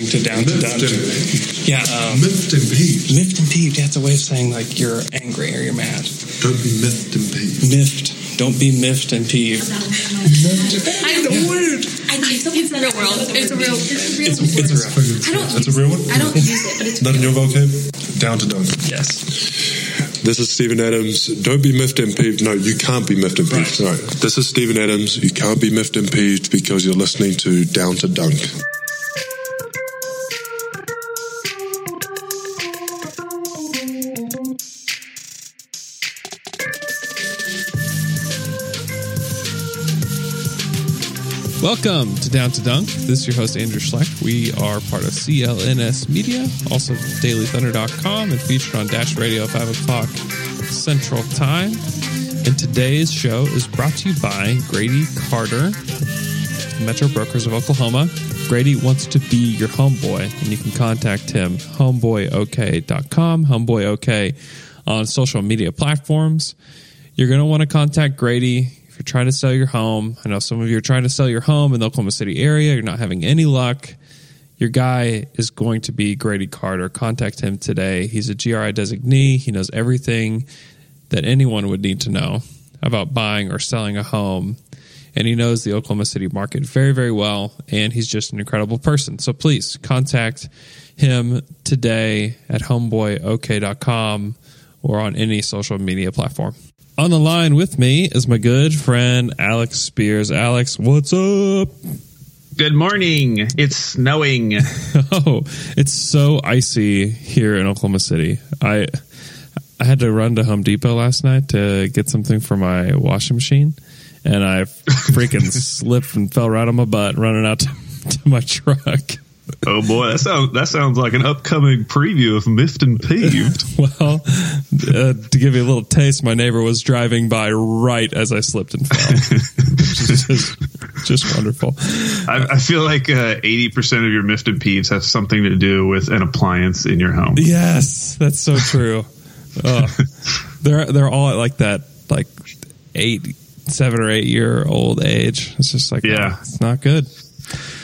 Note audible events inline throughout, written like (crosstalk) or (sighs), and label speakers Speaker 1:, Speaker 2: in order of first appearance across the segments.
Speaker 1: listening to Down to Dunk. Yeah, um,
Speaker 2: Miffed and peeved.
Speaker 1: miffed and peeved. Yeah, it's a way of saying like you're angry or you're mad.
Speaker 2: Don't be miffed and peeved.
Speaker 1: Miffed. Don't be miffed and peeved.
Speaker 3: I
Speaker 2: The word.
Speaker 3: I think it's a real world. It's a real. It's a real.
Speaker 1: It's, it's a real.
Speaker 3: I don't.
Speaker 2: That's a real one?
Speaker 3: I don't use it, but it's.
Speaker 2: Not in your vocab? Down to dunk.
Speaker 1: Yes.
Speaker 2: This is Steven Adams. Don't be miffed and peeved. No, you can't be miffed and peeved. Sorry. This is Steven Adams. You can't be miffed and peeved because you're listening to Down to Dunk.
Speaker 4: Welcome to Down to Dunk. This is your host, Andrew Schlecht. We are part of CLNS Media, also dailythunder.com, and featured on Dash Radio at 5 o'clock Central Time. And today's show is brought to you by Grady Carter, Metro Brokers of Oklahoma. Grady wants to be your homeboy, and you can contact him, homeboyok.com, homeboyok on social media platforms. You're going to want to contact Grady you're trying to sell your home. I know some of you are trying to sell your home in the Oklahoma City area. You're not having any luck. Your guy is going to be Grady Carter. Contact him today. He's a GRI designee. He knows everything that anyone would need to know about buying or selling a home. And he knows the Oklahoma City market very, very well. And he's just an incredible person. So please contact him today at homeboyok.com or on any social media platform. On the line with me is my good friend Alex Speers. Alex, what's up?
Speaker 5: Good morning. It's snowing. (laughs)
Speaker 4: Oh, it's so icy here in Oklahoma City. I I had to run to Home Depot last night to get something for my washing machine, and I freaking (laughs) slipped and fell right on my butt running out to, to my truck.
Speaker 5: Oh boy, that sounds that sounds like an upcoming preview of Miffed and Peeved. (laughs)
Speaker 4: Well, uh, to give you a little taste, my neighbor was driving by right as I slipped and fell, (laughs) which is just, just wonderful.
Speaker 5: I, I feel like uh, eighty percent of your Miffed and Peeves have something to do with an appliance in your home.
Speaker 4: Yes, that's so true. (laughs) oh, they're they're all at like that like eight, seven or eight year old age. It's just like
Speaker 5: Yeah.
Speaker 4: oh, it's not good.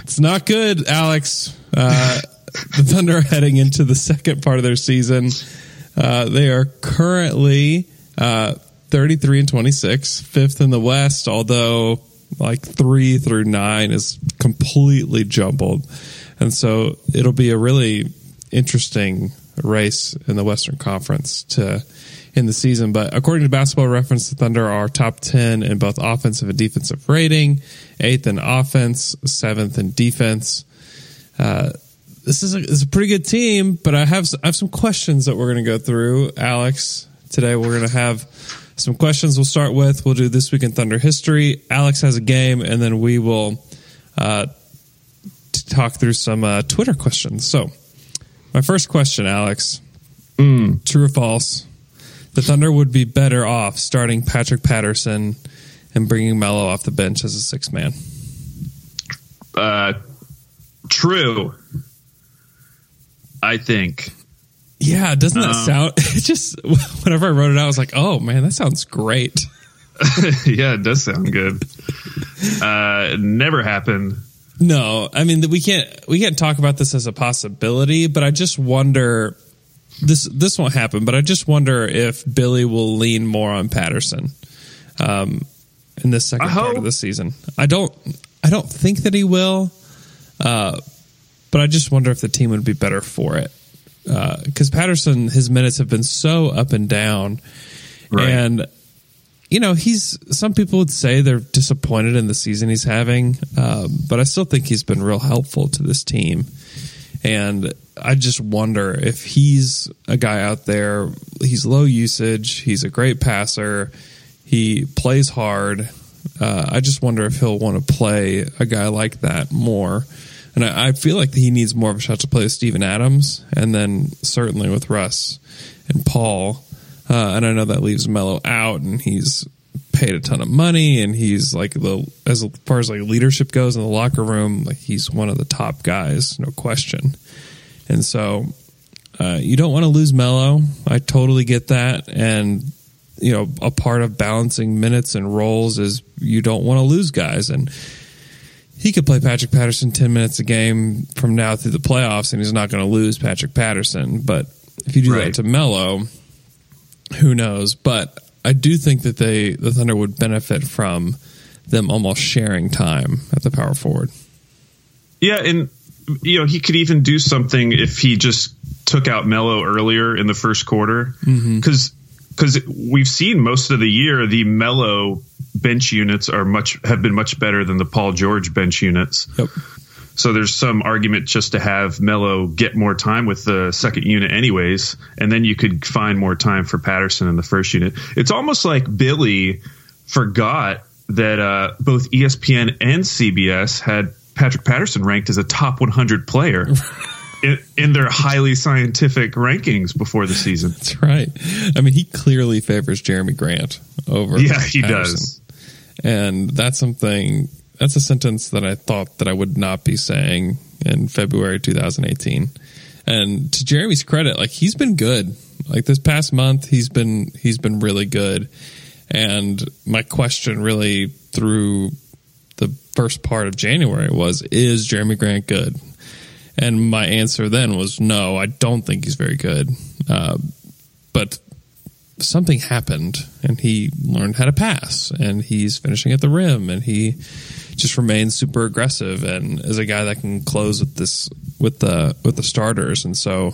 Speaker 4: It's not good, Alex. Uh, the Thunder are heading into the second part of their season. Uh, they are currently uh, 33 and 26, fifth in the West, although like three through nine is completely jumbled. And so it'll be a really interesting race in the Western Conference to in the season. But according to Basketball Reference, the Thunder are top 10 in both offensive and defensive rating, eighth in offense, seventh in defense. Uh, this is a, this is a pretty good team, but I have I have some questions that we're going to go through, Alex. Today we're going to have some questions. We'll start with we'll do this week in Thunder history. Alex has a game, and then we will uh, talk through some uh, Twitter questions. So, my first question, Alex, true or false? The Thunder would be better off starting Patrick Patterson and bringing Melo off the bench as a six man.
Speaker 5: Uh, true. I think.
Speaker 4: Yeah, doesn't that
Speaker 5: Um,
Speaker 4: sound? (laughs) It just whenever I wrote it out, I was like, "Oh man, that sounds great." (laughs) (laughs)
Speaker 5: yeah, it does sound good. Uh, it never happened.
Speaker 4: No, I mean we can't we can't talk about this as a possibility, but I just wonder this this won't happen. But I just wonder if Billy will lean more on Patterson um, in this second part of the season. I don't I don't think that he will, uh, but I just wonder if the team would be better for it because Patterson his minutes have been so up and down,
Speaker 5: Right.
Speaker 4: and you know, he's some people would say they're disappointed in the season he's having, um, but I still think he's been real helpful to this team. And I just wonder if he's a guy out there, he's low usage, he's a great passer, he plays hard. Uh, I just wonder if he'll want to play a guy like that more. And I, I feel like he needs more of a shot to play with Steven Adams and then certainly with Russ and Paul. Uh, and I know that leaves Melo out, and he's paid a ton of money, and he's like the as far as like leadership goes in the locker room, like he's one of the top guys, no question. And so uh, you don't want to lose Melo. I totally get that, and you know a part of balancing minutes and roles is you don't want to lose guys, and he could play Patrick Patterson 10 minutes a game from now through the playoffs and he's not going to lose Patrick Patterson. But if you do
Speaker 5: Right.
Speaker 4: that to Melo who knows? But I do think that they, the Thunder would benefit from them almost sharing time at the power forward.
Speaker 5: Yeah, and you know he could even do something if he just took out Melo earlier in the first quarter mm-hmm. because because we've seen most of the year the Melo bench units are much have been much better than the Paul George bench units.
Speaker 4: Yep.
Speaker 5: So there's some argument just to have Melo get more time with the second unit, anyways, and then you could find more time for Patterson in the first unit. It's almost like Billy forgot that uh, both ESPN and CBS had Patrick Patterson ranked as a top 100 player (laughs) in, in their highly scientific rankings before the season.
Speaker 4: That's right. I mean, he clearly favors Jerami Grant over.
Speaker 5: Yeah, he
Speaker 4: Patterson.
Speaker 5: does.
Speaker 4: And that's something, that's a sentence that I thought that I would not be saying in February 2018. And to Jerami's credit, like he's been good. Like this past month, he's been, he's been really good. And my question really through the first part of January was, is Jerami Grant good? And my answer then was no, I don't think he's very good. Uh, but something happened and he learned how to pass and he's finishing at the rim and he just remains super aggressive and is a guy that can close with this with the with the starters. And so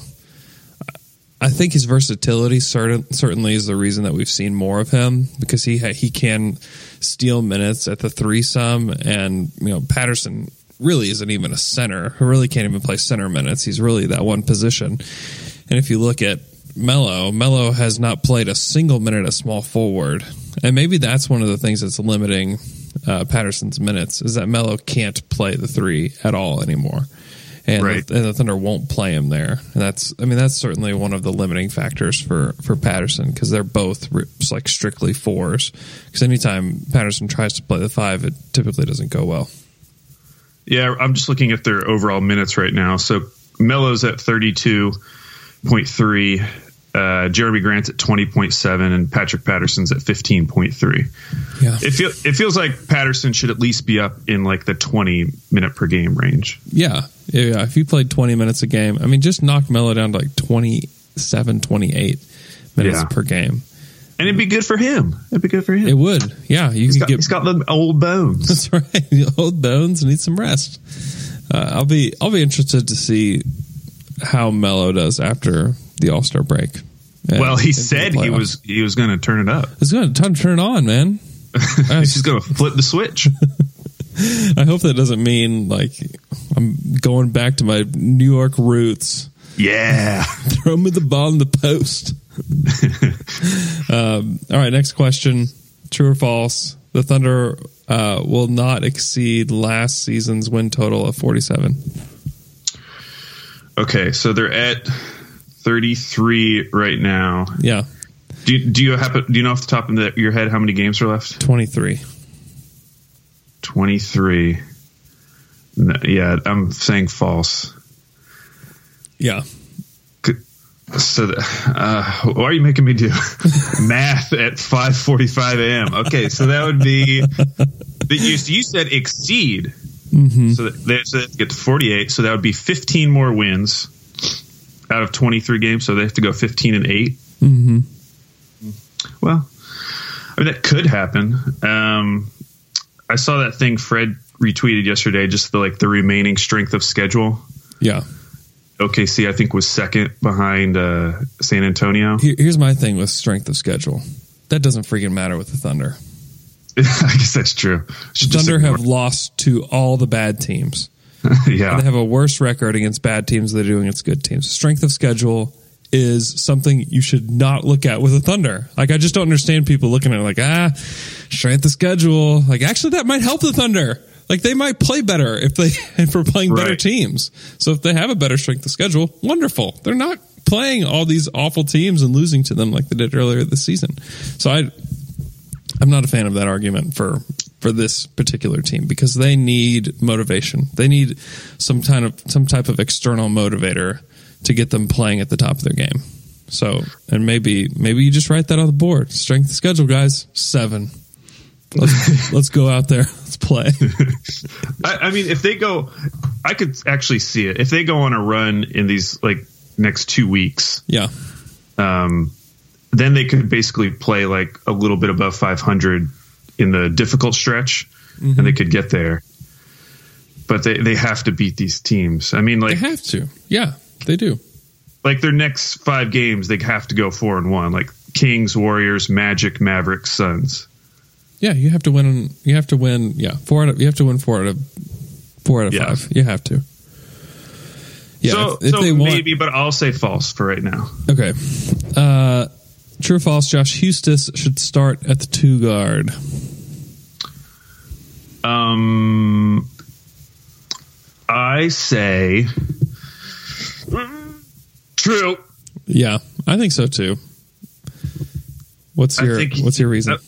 Speaker 4: I think his versatility certain, certainly is the reason that we've seen more of him because he ha- he can steal minutes at the threesome and you know Patterson really isn't even a center. Who really can't even play center minutes. He's really that one position. And if you look at Melo, Melo has not played a single minute at small forward, and maybe that's one of the things that's limiting uh, Patterson's minutes is that Melo can't play the three at all anymore, and,
Speaker 5: Right.
Speaker 4: the, and the Thunder won't play him there. And that's, I mean, that's certainly one of the limiting factors for for Patterson because they're both like strictly fours. Because anytime Patterson tries to play the five, it typically doesn't go well.
Speaker 5: Yeah, I'm just looking at their overall minutes right now. So Melo's at 32.3, uh, Jerami Grant's at 20.7, and Patrick Patterson's at 15.3.
Speaker 4: Yeah,
Speaker 5: It, feel, it feels like Patterson should at least be up in like the 20 minute per game range.
Speaker 4: Yeah, yeah. If you played 20 minutes a game, I mean, just knock Melo down to like 27, 28 minutes
Speaker 5: Yeah.
Speaker 4: per game.
Speaker 5: And it'd be good for him. It'd be good for him.
Speaker 4: It would. Yeah, you
Speaker 5: he's got,
Speaker 4: get.
Speaker 5: he's got the old bones. (laughs)
Speaker 4: That's right. Old bones need some rest. Uh, I'll be I'll be interested to see how Melo does after the All Star break. And
Speaker 5: well, he said he was he was going to turn it up.
Speaker 4: It's going to turn it on, man. (laughs)
Speaker 5: He's going to flip the switch. (laughs)
Speaker 4: I hope that doesn't mean like I'm going back to my New York roots.
Speaker 5: Yeah. (laughs)
Speaker 4: Throw me the ball in the post. um, all right, next question. True or false? The Thunder uh, will not exceed last season's win total of 47.
Speaker 5: Okay, so they're at 33 right now.
Speaker 4: Yeah,
Speaker 5: Do you, do you happen do you know off the top of the, your head how many games are left?
Speaker 4: 23.
Speaker 5: 23. No, yeah, I'm saying false.
Speaker 4: Yeah.
Speaker 5: So, uh, why are you making me do (laughs) math at 5:45 a.m.? Okay, so that would be that you, you said exceed. So that so to get to 48. So that would be 15 more wins out of 23 games. So they have to go 15 and 8.
Speaker 4: Mm-hmm.
Speaker 5: Well, I mean that could happen. Um, I saw that thing Fred retweeted yesterday. Just the like the remaining strength of schedule.
Speaker 4: Yeah.
Speaker 5: OKC, I think, was second behind uh, San Antonio.
Speaker 4: Here, here's my thing with strength of schedule. That doesn't freaking matter with the Thunder. (laughs)
Speaker 5: I guess that's true.
Speaker 4: The Thunder have lost to all the bad teams. (laughs)
Speaker 5: yeah.
Speaker 4: They have a worse record against bad teams than they do against good teams. Strength of schedule is something you should not look at with a Thunder. Like I just don't understand people looking at it like ah, strength of schedule. Like actually that might help the Thunder. Like they might play better if they (laughs) if we're playing better teams. So if they have a better strength of schedule, wonderful. They're not playing all these awful teams and losing to them like they did earlier this season. So I I'm not a fan of that argument for for this particular team because they need motivation. They need some kind of some type of external motivator to get them playing at the top of their game. So, and maybe maybe you just write that on the board. Strength schedule, guys, seven. let's, (laughs) let's go out there. Let's play.
Speaker 5: I, I mean, if they go, I could actually see it. If they go on a run in these like next two weeks,
Speaker 4: Yeah.
Speaker 5: um, then they could basically play like a little bit above 500 in the difficult stretch, and they could get there. But they, they have to beat these teams. I mean, like They
Speaker 4: have to. Yeah, they do.
Speaker 5: like their next five games, they have to go four and one. Like Kings, Warriors, Magic, Mavericks, Suns.
Speaker 4: Yeah, you have to win. You have to win. Yeah, four out of. You have to win four out of four out of
Speaker 5: Yeah.
Speaker 4: five. You have to. Yeah,
Speaker 5: so
Speaker 4: if, if
Speaker 5: so
Speaker 4: they want.
Speaker 5: maybe, but I'll say false for right now.
Speaker 4: Okay. Uh, true or false? Josh Huestis should start at the two guard.
Speaker 5: Um, I say true.
Speaker 4: Yeah, I think so too. What's your
Speaker 5: think-
Speaker 4: What's your reason?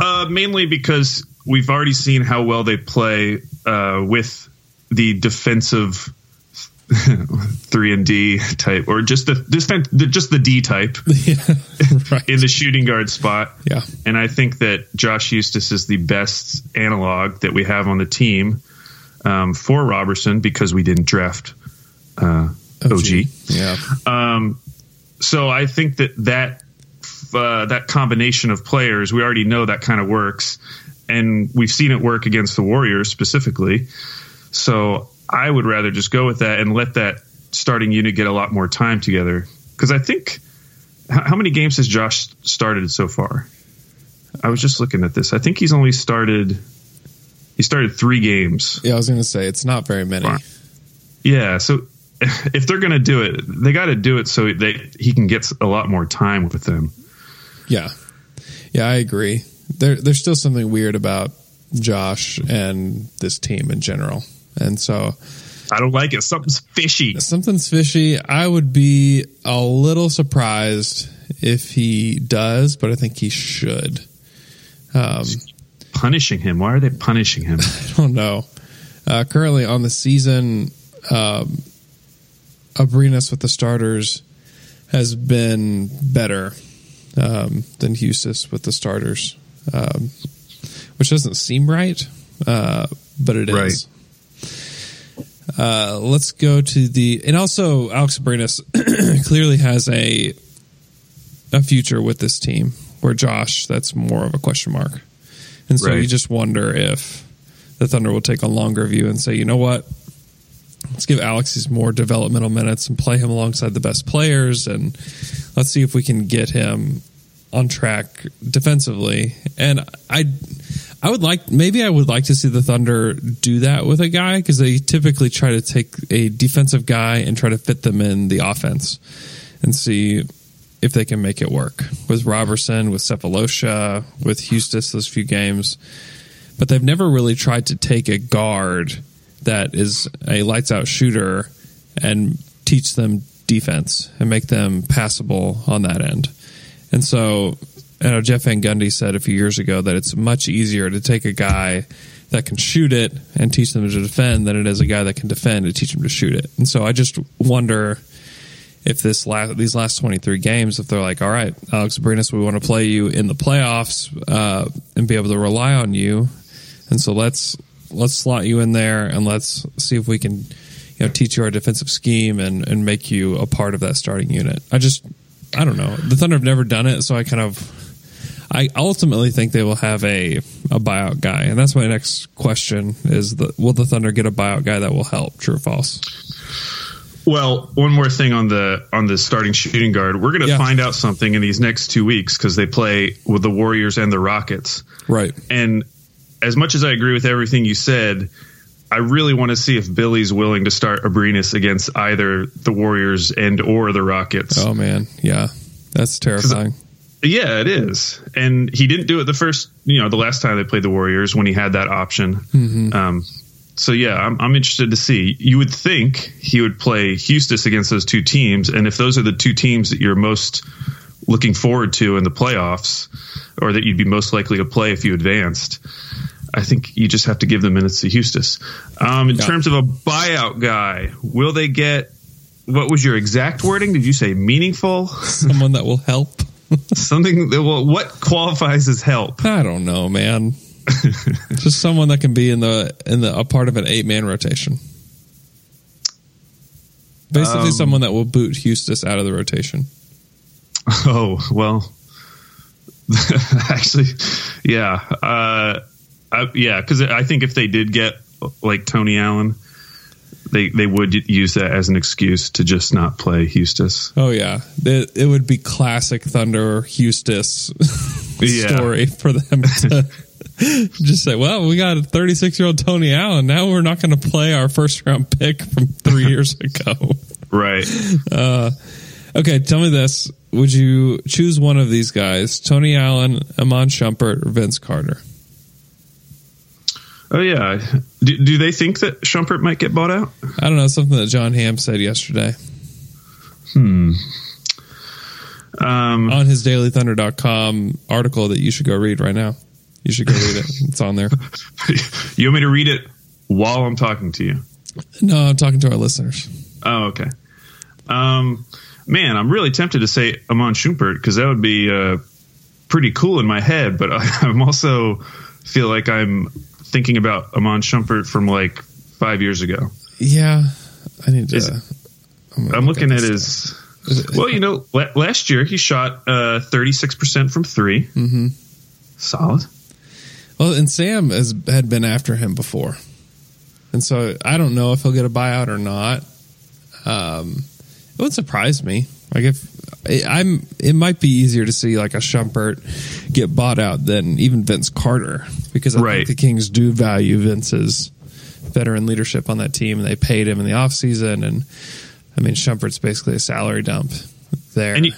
Speaker 5: Uh, mainly because we've already seen how well they play uh, with the defensive (laughs) three and D type, or just the, defense, the just the D type (laughs)
Speaker 4: yeah, right.
Speaker 5: in the shooting guard spot.
Speaker 4: Yeah.
Speaker 5: And I think that Josh Huestis is the best analog that we have on the team um, for Robertson because we didn't draft uh, OG.
Speaker 4: Yeah.
Speaker 5: Um, so I think that that uh, that combination of players, we already know that kind of works, and we've seen it work against the Warriors specifically. So I would rather just go with that and let that starting unit get a lot more time together. Because I think how, how many games has Josh started so far? I was just looking at this. I think he's only started. He started three games.
Speaker 4: Yeah, I was going to say it's not very many.
Speaker 5: Yeah, so (laughs) if they're going to do it, they got to do it so that he can get a lot more time with them.
Speaker 4: Yeah, yeah, I agree. There, there's still something weird about Josh and this team in general, and so
Speaker 5: I don't like it. Something's fishy.
Speaker 4: something's fishy. I would be a little surprised if he does, but I think he should. Um,
Speaker 5: Punishing him. Why are they punishing him? (laughs)
Speaker 4: I don't know. Uh, currently on the season, um, Abrines with the starters has been better um, than Huestis with the starters, um, which doesn't seem right, uh, but it is. Uh, let's go to the and also Alex Abrines (clears throat) clearly has a a future with this team. Where Josh, that's more of a question mark, and so
Speaker 5: Right.
Speaker 4: you just wonder if the Thunder will take a longer view and say, you know what, let's give Alex these more developmental minutes and play him alongside the best players, and let's see if we can get him on track defensively. And I, I would like maybe I would like to see the Thunder do that with a guy because they typically try to take a defensive guy and try to fit them in the offense and see if they can make it work with Robertson, with Sefolosha, with Huestis those few games. But they've never really tried to take a guard that is a lights out shooter and teach them defense and make them passable on that end. And so, you know, Jeff Van Gundy said a few years ago that it's much easier to take a guy that can shoot it and teach them to defend than it is a guy that can defend and teach them to shoot it. And so I just wonder if this last these last 23 games if they're like all right alex abrines we want to play you in the playoffs uh, and be able to rely on you and so let's let's slot you in there and let's see if we can you know teach you our defensive scheme and and make you a part of that starting unit i just i don't know the thunder have never done it so i kind of i ultimately think they will have a a buyout guy and that's my next question is the will the thunder get a buyout guy that will help true or false
Speaker 5: Well, one more thing on the on the starting shooting guard. We're going to
Speaker 4: Yeah.
Speaker 5: find out something in these next two weeks because they play with the Warriors and the Rockets.
Speaker 4: right
Speaker 5: And as much as I agree with everything you said, I really want to see if Billy's willing to start Abrines against either the Warriors and or the Rockets.
Speaker 4: oh man yeah that's terrifying
Speaker 5: Yeah, it is. And he didn't do it the first, you know, the last time they played the Warriors when he had that option. Um, so yeah, I'm, I'm interested to see. You would think he would play Huestis against those two teams, and if those are the two teams that you're most looking forward to in the playoffs, or that you'd be most likely to play if you advanced, I think you just have to give the minutes to Huestis. Um, in
Speaker 4: Yeah.
Speaker 5: terms of a buyout guy, will they get? What was your exact wording? Did you say meaningful? (laughs)
Speaker 4: someone that will help
Speaker 5: Something that will what qualifies as help?
Speaker 4: I don't know, man. (laughs) Just someone that can be in the in the a part of an eight man rotation. Basically,
Speaker 5: Um,
Speaker 4: someone that will boot Huestis out of the rotation. (laughs)
Speaker 5: Oh well, actually, yeah, uh, I, yeah. Because I think if they did get like Tony Allen, they they would use that as an excuse to just not play Huestis.
Speaker 4: Oh yeah, it, it would be classic Thunder Huestis (laughs)
Speaker 5: Yeah.
Speaker 4: story for them to (laughs) just say, "Well, we got a 36 year old Tony Allen. Now we're not going to play our first round pick from three (laughs) years ago."
Speaker 5: Right.
Speaker 4: Uh, okay, tell me this: Would you choose one of these guys, Tony Allen, Iman Shumpert, or Vince Carter?
Speaker 5: Oh yeah. Do, do they think that Shumpert might get bought out?
Speaker 4: I don't know something that John Hamm said yesterday
Speaker 5: Um,
Speaker 4: on his DailyThunder.com article that you should go read right now. You should go read it. It's on there. (laughs)
Speaker 5: you want me to read it while I'm talking to you?
Speaker 4: No, I'm talking to our listeners.
Speaker 5: Oh, okay. Um, man, I'm really tempted to say Iman Shumpert because that would be uh, pretty cool in my head, but I, (laughs) I'm also feel like I'm thinking about Iman Shumpert from like five years ago.
Speaker 4: Yeah, I need to.
Speaker 5: Is-
Speaker 4: I'm,
Speaker 5: I'm
Speaker 4: look
Speaker 5: looking
Speaker 4: at
Speaker 5: at his. Well, you know, last year he shot uh, 36% from 3 Mm-hmm. Solid.
Speaker 4: Well, and Sam has had been after him before, and so I don't know if he'll get a buyout or not. Um, it would surprise me. Like if I'm, it might be easier to see like a Shumpert get bought out than even Vince Carter because I
Speaker 5: Right.
Speaker 4: think the Kings do value Vince's veteran leadership on that team, and they paid him in the offseason. and I mean Shumpert's basically a salary dump there.
Speaker 5: And you,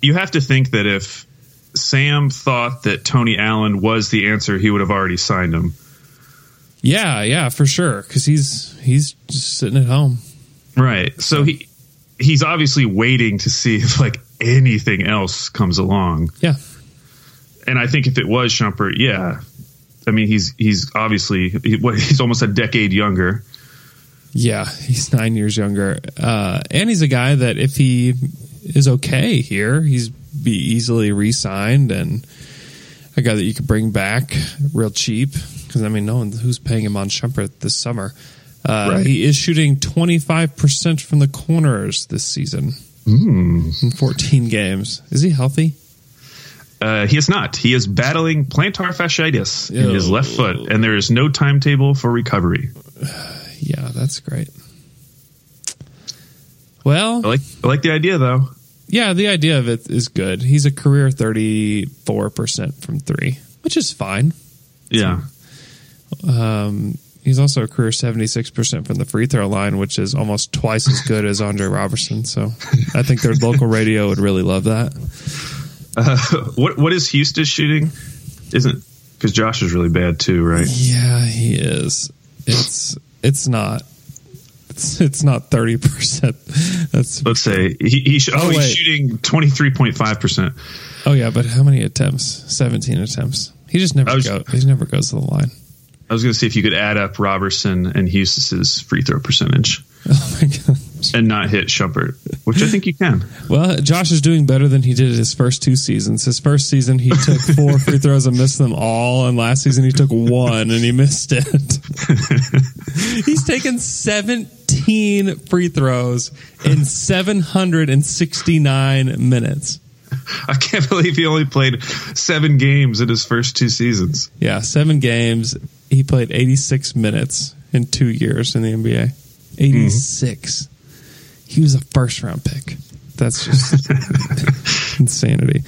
Speaker 5: you have to think that if Sam thought that Tony Allen was the answer, he would have already signed him.
Speaker 4: yeah, yeah, for sure, because he's he's just sitting at home.
Speaker 5: Right. So he he's obviously waiting to see if like anything else comes along.
Speaker 4: Yeah.
Speaker 5: And I think if it was Shumpert, yeah. I mean, he's he's obviously he, what, he's almost a decade younger.
Speaker 4: Yeah, he's nine years younger, uh, and he's a guy that if he is okay here, he's be easily re-signed and a guy that you could bring back real cheap. Because I mean, no one who's paying him on Shumpert this summer. Uh,
Speaker 5: Right.
Speaker 4: He is shooting twenty five percent from the corners this season
Speaker 5: Hmm.
Speaker 4: in fourteen games. Is he healthy?
Speaker 5: Uh, he is not. He is battling plantar fasciitis in his left foot, and there is no timetable for recovery. (sighs)
Speaker 4: Yeah, that's great. Well,
Speaker 5: I like I like the idea though.
Speaker 4: Yeah, the idea of it is good. He's a career 34% from three, which is fine.
Speaker 5: Yeah.
Speaker 4: Um, he's also a career 76% from the free throw line, which is almost twice as good as Andre Robertson. So I think their (laughs) local radio would really love that.
Speaker 5: Uh, (laughs) what what is Huestis shooting? Isn't because Josh is really bad too, right?
Speaker 4: Yeah, he is. It's it's not. It's, it's not 30%. (laughs) That's
Speaker 5: Let's say he, he sh- oh,
Speaker 4: Oh,
Speaker 5: he's shooting twenty three point five percent.
Speaker 4: Oh yeah, but how many attempts? 17 attempts. He just never
Speaker 5: I was-
Speaker 4: go. He never goes to the line.
Speaker 5: I was going to see if you could add up Robertson and Huestis's free throw percentage (laughs)
Speaker 4: Oh my god.
Speaker 5: And not hit Shumpert, which I think you can. (laughs)
Speaker 4: Well, Josh is doing better than he did his first two seasons. His first season, he took (laughs) four free throws and missed them all, and last season he took one and he missed it. (laughs) He's taken 17 free throws in 769 minutes.
Speaker 5: I can't believe he only played seven games in his first two seasons.
Speaker 4: Yeah, seven games. He played 86 minutes in two years in the NBA. 86. He was a first round pick. That's just (laughs) insanity.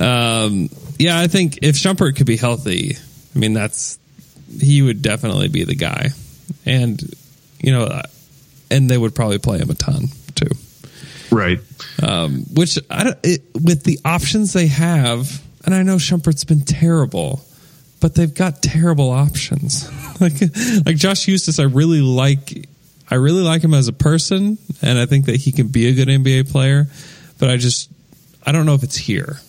Speaker 4: Um, yeah, I think if Shumpert could be healthy, I mean, that's he would definitely be the guy. And, you know, and they would probably play him a ton too
Speaker 5: Right.
Speaker 4: um, which I don't, it, with the options they have, and I know Shumpert's been terrible, but they've got terrible options. (laughs) like like Josh Huestis, I really like. I really like him as a person, and I think that he can be a good NBA player. But I just I don't know if it's here.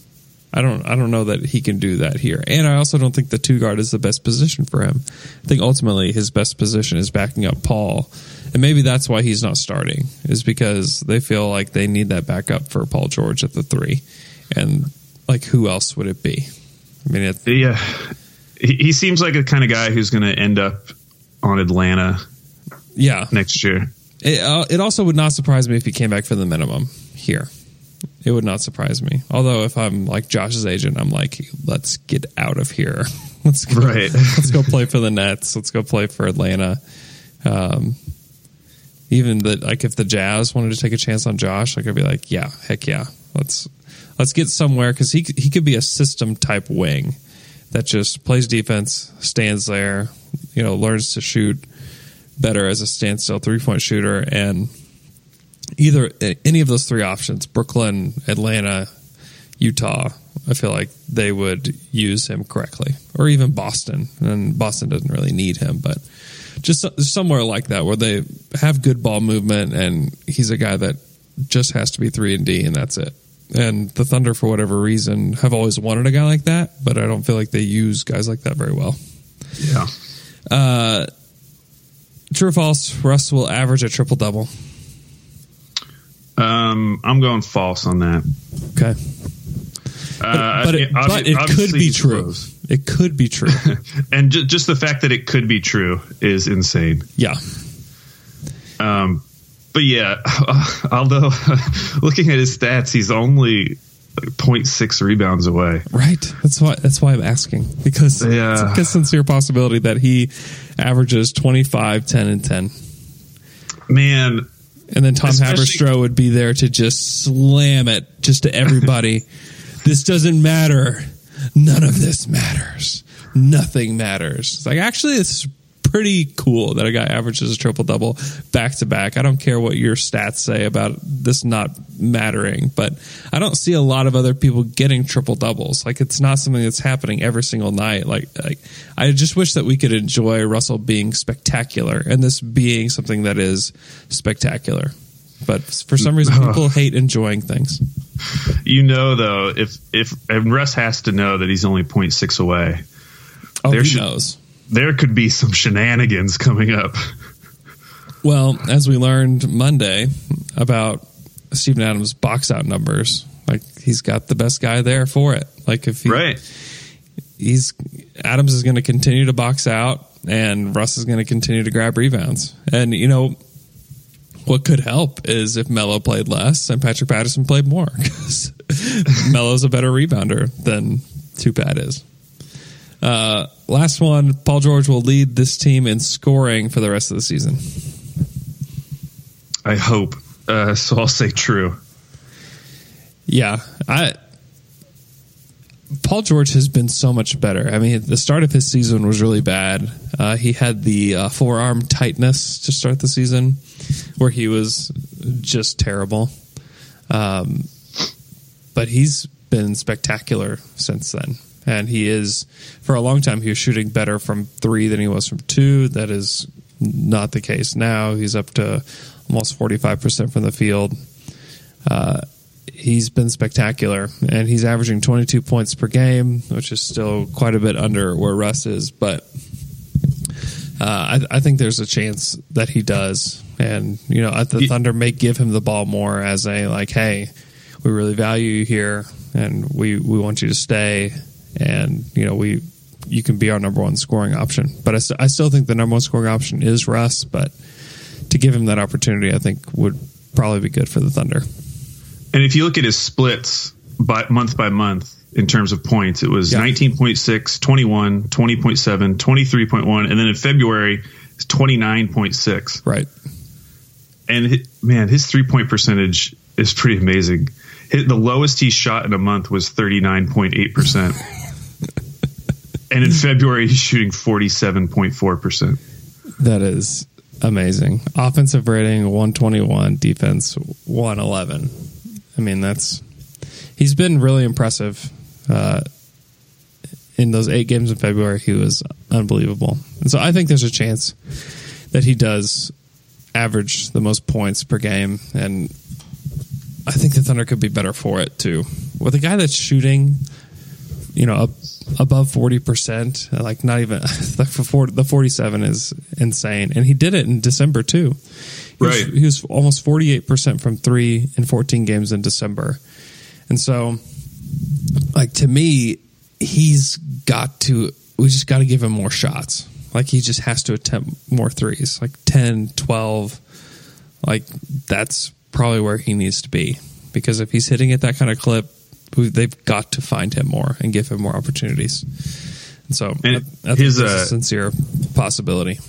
Speaker 4: I don't I don't know that he can do that here. And I also don't think the two guard is the best position for him. I think ultimately his best position is backing up Paul. And maybe that's why he's not starting, is because they feel like they need that backup for Paul George at the three. And like who else would it be? I mean
Speaker 5: Yeah. he, he seems like a kind of guy who's going to end up on Atlanta
Speaker 4: Yeah.
Speaker 5: next year.
Speaker 4: It, uh, it also would not surprise me if he came back for the minimum here. It would not surprise me. Although if I'm like Josh's agent, I'm like, let's get out of here. (laughs) let's go,
Speaker 5: Right. (laughs)
Speaker 4: let's go play for the Nets. Let's go play for Atlanta. Um, even that, like, if the Jazz wanted to take a chance on Josh, like, I'd be like, yeah, heck yeah, let's let's get somewhere because he he could be a system type wing that just plays defense, stands there, you know, learns to shoot better as a standstill three point shooter, and either any of those three options, Brooklyn, Atlanta, Utah, I feel like they would use him correctly, or even Boston. And Boston doesn't really need him, but just somewhere like that where they have good ball movement, and he's a guy that just has to be three and D, and that's it. And the Thunder, for whatever reason, have always wanted a guy like that, but I don't feel like they use guys like that very well.
Speaker 5: Yeah.
Speaker 4: Uh, True or false? Russ will average a triple double.
Speaker 5: Um, I'm going false on that.
Speaker 4: Okay,
Speaker 5: Uh,
Speaker 4: but it, but it could be true.
Speaker 5: close.
Speaker 4: It could be true. (laughs)
Speaker 5: And ju- just the fact that it could be true is insane.
Speaker 4: yeah,
Speaker 5: Um, but yeah, (laughs) although (laughs) looking at his stats, he's only like 0.6 rebounds away.
Speaker 4: right. That's why. That's why I'm asking because
Speaker 5: Yeah.
Speaker 4: it's a sincere possibility that he averages 25, 10, and 10,
Speaker 5: Man,
Speaker 4: and then Tom Haberstroh would be there to just slam it just to everybody. (laughs) this doesn't matter. None of this matters. Nothing matters. It's like actually, it's pretty cool that a guy averages a triple double back to back. I don't care what your stats say about this not mattering, but I don't see a lot of other people getting triple doubles. Like it's not something that's happening every single night. Like, like I just wish that we could enjoy Russell being spectacular and this being something that is spectacular. But for some reason, (laughs) people hate enjoying things.
Speaker 5: you know though, if if and Russ has to know that he's only 0.6 away,
Speaker 4: Oh,
Speaker 5: There
Speaker 4: he
Speaker 5: should-
Speaker 4: knows.
Speaker 5: There could be some shenanigans coming up.
Speaker 4: Well, as we learned Monday about Steven Adams' box out numbers, like he's got the best guy there for it. Like if he,
Speaker 5: Right.
Speaker 4: he's Adams is going to continue to box out, and Russ is going to continue to grab rebounds. And you know what could help is if Melo played less and Patrick Patterson played more, (laughs) because Melo's a better rebounder than Tupat is. Uh, last one, Paul George will lead this team in scoring for the rest of the season.
Speaker 5: I hope. Uh, so I'll say true.
Speaker 4: Yeah, I Paul George has been so much better. I mean, the start of his season was really bad. Uh, he had the uh, forearm tightness to start the season, where he was just terrible. Um, but he's been spectacular since then, and he is for a long time. He was shooting better from three than he was from two. That is not the case now. He's up to almost forty five percent from the field he's been spectacular and he's averaging 22 points per game which is still quite a bit under where russ is but uh, I, I think there's a chance that he does and you know the thunder may give him the ball more as a like hey we really value you here and we, we want you to stay and you know we you can be our number one scoring option but I, st- I still think the number one scoring option is russ but to give him that opportunity i think would probably be good for the thunder
Speaker 5: And if you look at his splits by month by month in terms of points, it was
Speaker 4: Yeah.
Speaker 5: 19.6, 21, 20.7, 23.1, and then in February, it's 29.6.
Speaker 4: right
Speaker 5: And man, his three point percentage is pretty amazing. The lowest he shot in a month was 39.8%. (laughs) and in February, he's shooting 47.4%.
Speaker 4: That is amazing. Offensive rating 121, defense 111. I mean, that's he's been really impressive. Uh, in those eight games in February, he was unbelievable. And so I think there's a chance that he does average the most points per game. And I think the Thunder could be better for it too. With a guy that's shooting, you know, up above 40%, uh, like not even (laughs) the, for- the 47 is insane. And he did it in December too. He was-
Speaker 5: Right.
Speaker 4: he was almost 48% from three in 14 games in December. And so, like, to me, he's got to we just got to give him more shots. Like he just has to attempt more threes, like 10, 12. Like that's probably where he needs to be because if he's hitting at that kind of clip, they've got to find him more and give him more opportunities. And so
Speaker 5: And
Speaker 4: I, I
Speaker 5: his, uh,
Speaker 4: a sincere possibility.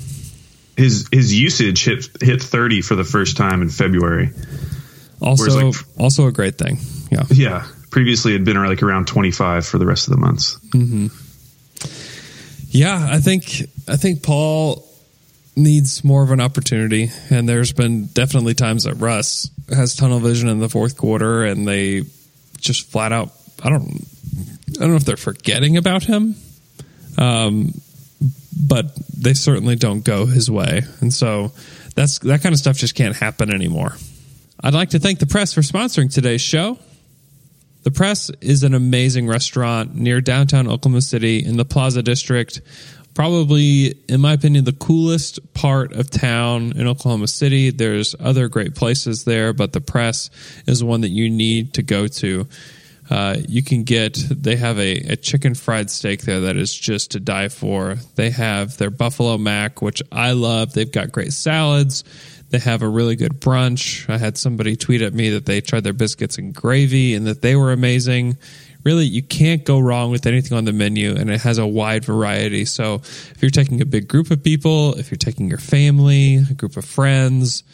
Speaker 5: His his usage hit hit 30 for the first time in February.
Speaker 4: Also,
Speaker 5: like-
Speaker 4: also a great thing. Yeah.
Speaker 5: Yeah, previously had been like around 25 for the rest of the months.
Speaker 4: Yeah, I think I think Paul needs more of an opportunity, and there's been definitely times that Russ has tunnel vision in the fourth quarter, and they just flat out. I don't. I don't know if they're forgetting about him, um, but they certainly don't go his way, and so that's that kind of stuff just can't happen anymore. I'd like to thank the press for sponsoring today's show. The Press is an amazing restaurant near downtown Oklahoma City in the Plaza District. Probably, in my opinion, the coolest part of town in Oklahoma City. There's other great places there, but the Press is one that you need to go to. Uh, you can get, they have a, a chicken fried steak there that is just to die for. They have their buffalo mac, which I love. They've got great salads. They have a really good brunch. I had somebody tweet at me that they tried their biscuits and gravy and that they were amazing. Really, you can't go wrong with anything on the menu, and it has a wide variety. So, if you're taking a big group of people, if you're taking your family, a group of friends,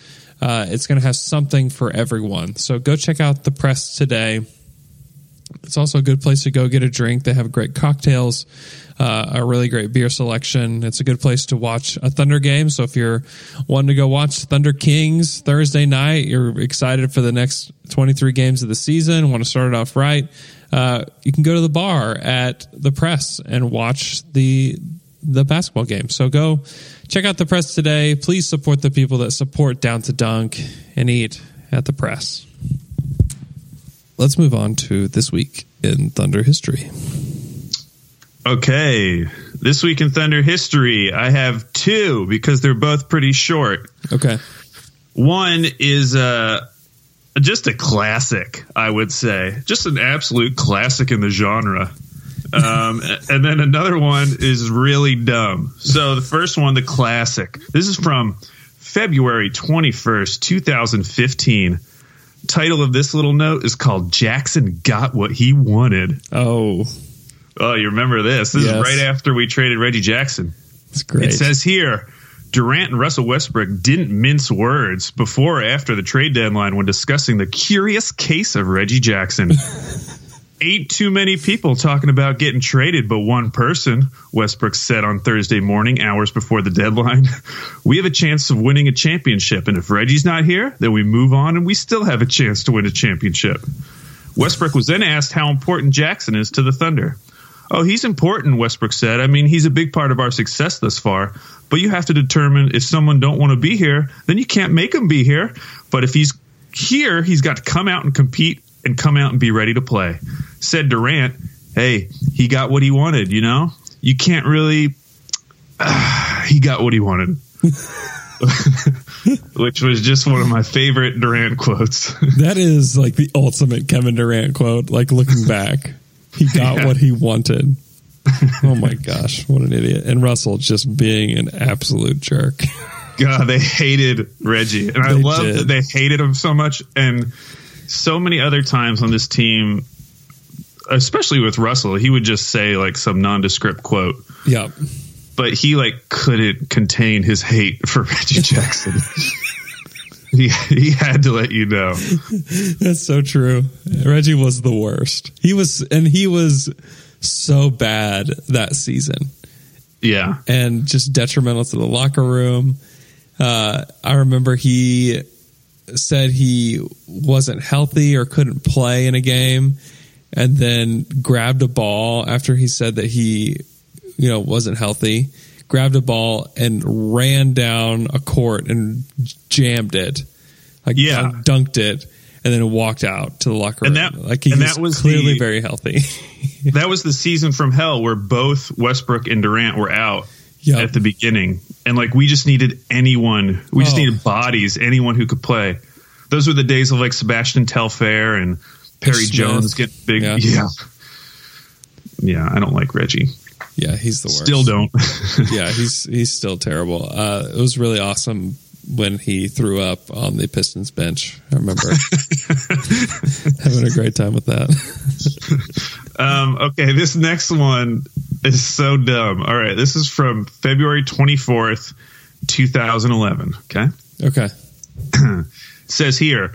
Speaker 4: uh, it's going to have something for everyone. So, go check out the press today. It's also a good place to go get a drink. They have great cocktails, uh, a really great beer selection. It's a good place to watch a Thunder game. So if you're wanting to go watch Thunder Kings Thursday night, you're excited for the next 23 games of the season, want to start it off right, uh, you can go to the bar at the press and watch the the basketball game. So go check out the press today. Please support the people that support Down to Dunk and eat at the press let's move on to this week in Thunder history.
Speaker 5: Okay, this week in Thunder history, I have two because they're both pretty short.
Speaker 4: Okay.
Speaker 5: One is uh, just a classic, I would say, just an absolute classic in the genre. Um, (laughs) and then another one is really dumb. So the first one, the classic. This is from February 21st, 2015. Title of this little note is called Jackson Got What He Wanted.
Speaker 4: Oh,
Speaker 5: Oh, you remember this? This
Speaker 4: Yes.
Speaker 5: is right after we traded Reggie Jackson.
Speaker 4: that's great.
Speaker 5: It says here Durant and Russell Westbrook didn't mince words before or after the trade deadline when discussing the curious case of Reggie Jackson. (laughs) Ain't too many people talking about getting traded, but one person, Westbrook said on Thursday morning, hours before the deadline. (laughs) We have a chance of winning a championship, and if Reggie's not here, then we move on and we still have a chance to win a championship. Westbrook was then asked how important Jackson is to the Thunder. Oh, he's important, Westbrook said. I mean, he's a big part of our success thus far. But you have to determine if someone don't want to be here, then you can't make him be here. But if he's here, he's got to come out and compete and come out and be ready to play. Said Durant, hey, he got what he wanted, you know? You can't really (sighs) he got what he wanted. (laughs) Which was just one of my favorite Durant quotes. (laughs)
Speaker 4: that is like the ultimate Kevin Durant quote. Like looking back, he got
Speaker 5: Yeah.
Speaker 4: what he wanted. (laughs) Oh my gosh, what an idiot! And Russell just being an absolute jerk. (laughs)
Speaker 5: God, they hated Reggie, and I
Speaker 4: They
Speaker 5: love
Speaker 4: did.
Speaker 5: that they hated him so much. And so many other times on this team, especially with Russell, he would just say like some nondescript quote,
Speaker 4: yeah,
Speaker 5: but he like couldn't contain his hate for (laughs) Reggie Jackson. he he had to let you know.
Speaker 4: that's so true. Reggie was the worst. He was, and he was so bad that season.
Speaker 5: Yeah,
Speaker 4: and just detrimental to the locker room. Uh, I remember he said he wasn't healthy or couldn't play in a game, and then grabbed a ball after he said that he, you know, wasn't healthy. Grabbed a ball and ran down a court and jammed it, like
Speaker 5: Yeah.
Speaker 4: dunked it, and then walked out to the locker room.
Speaker 5: And that-
Speaker 4: like he
Speaker 5: and
Speaker 4: was,
Speaker 5: that was
Speaker 4: clearly
Speaker 5: the-
Speaker 4: very healthy. (laughs) (laughs)
Speaker 5: that was the season from hell where both Westbrook and Durant were out.
Speaker 4: Yep.
Speaker 5: at the beginning. And like we just needed anyone. We just
Speaker 4: Oh.
Speaker 5: needed bodies, anyone who could play. Those were the days of like Sebastian Telfair and Perry
Speaker 4: Smith.
Speaker 5: Jones get big.
Speaker 4: Yeah.
Speaker 5: Yeah. yeah. I don't like Reggie.
Speaker 4: Yeah, he's the worst.
Speaker 5: Still don't. (laughs)
Speaker 4: yeah, he's he's still terrible. Uh, it was really awesome when he threw up on the Pistons bench. I remember (laughs) having a great time with that. (laughs)
Speaker 5: Um, okay, this next one is so dumb. All right, this is from February 24th, 2011. Okay.
Speaker 4: Okay. (clears throat)
Speaker 5: says here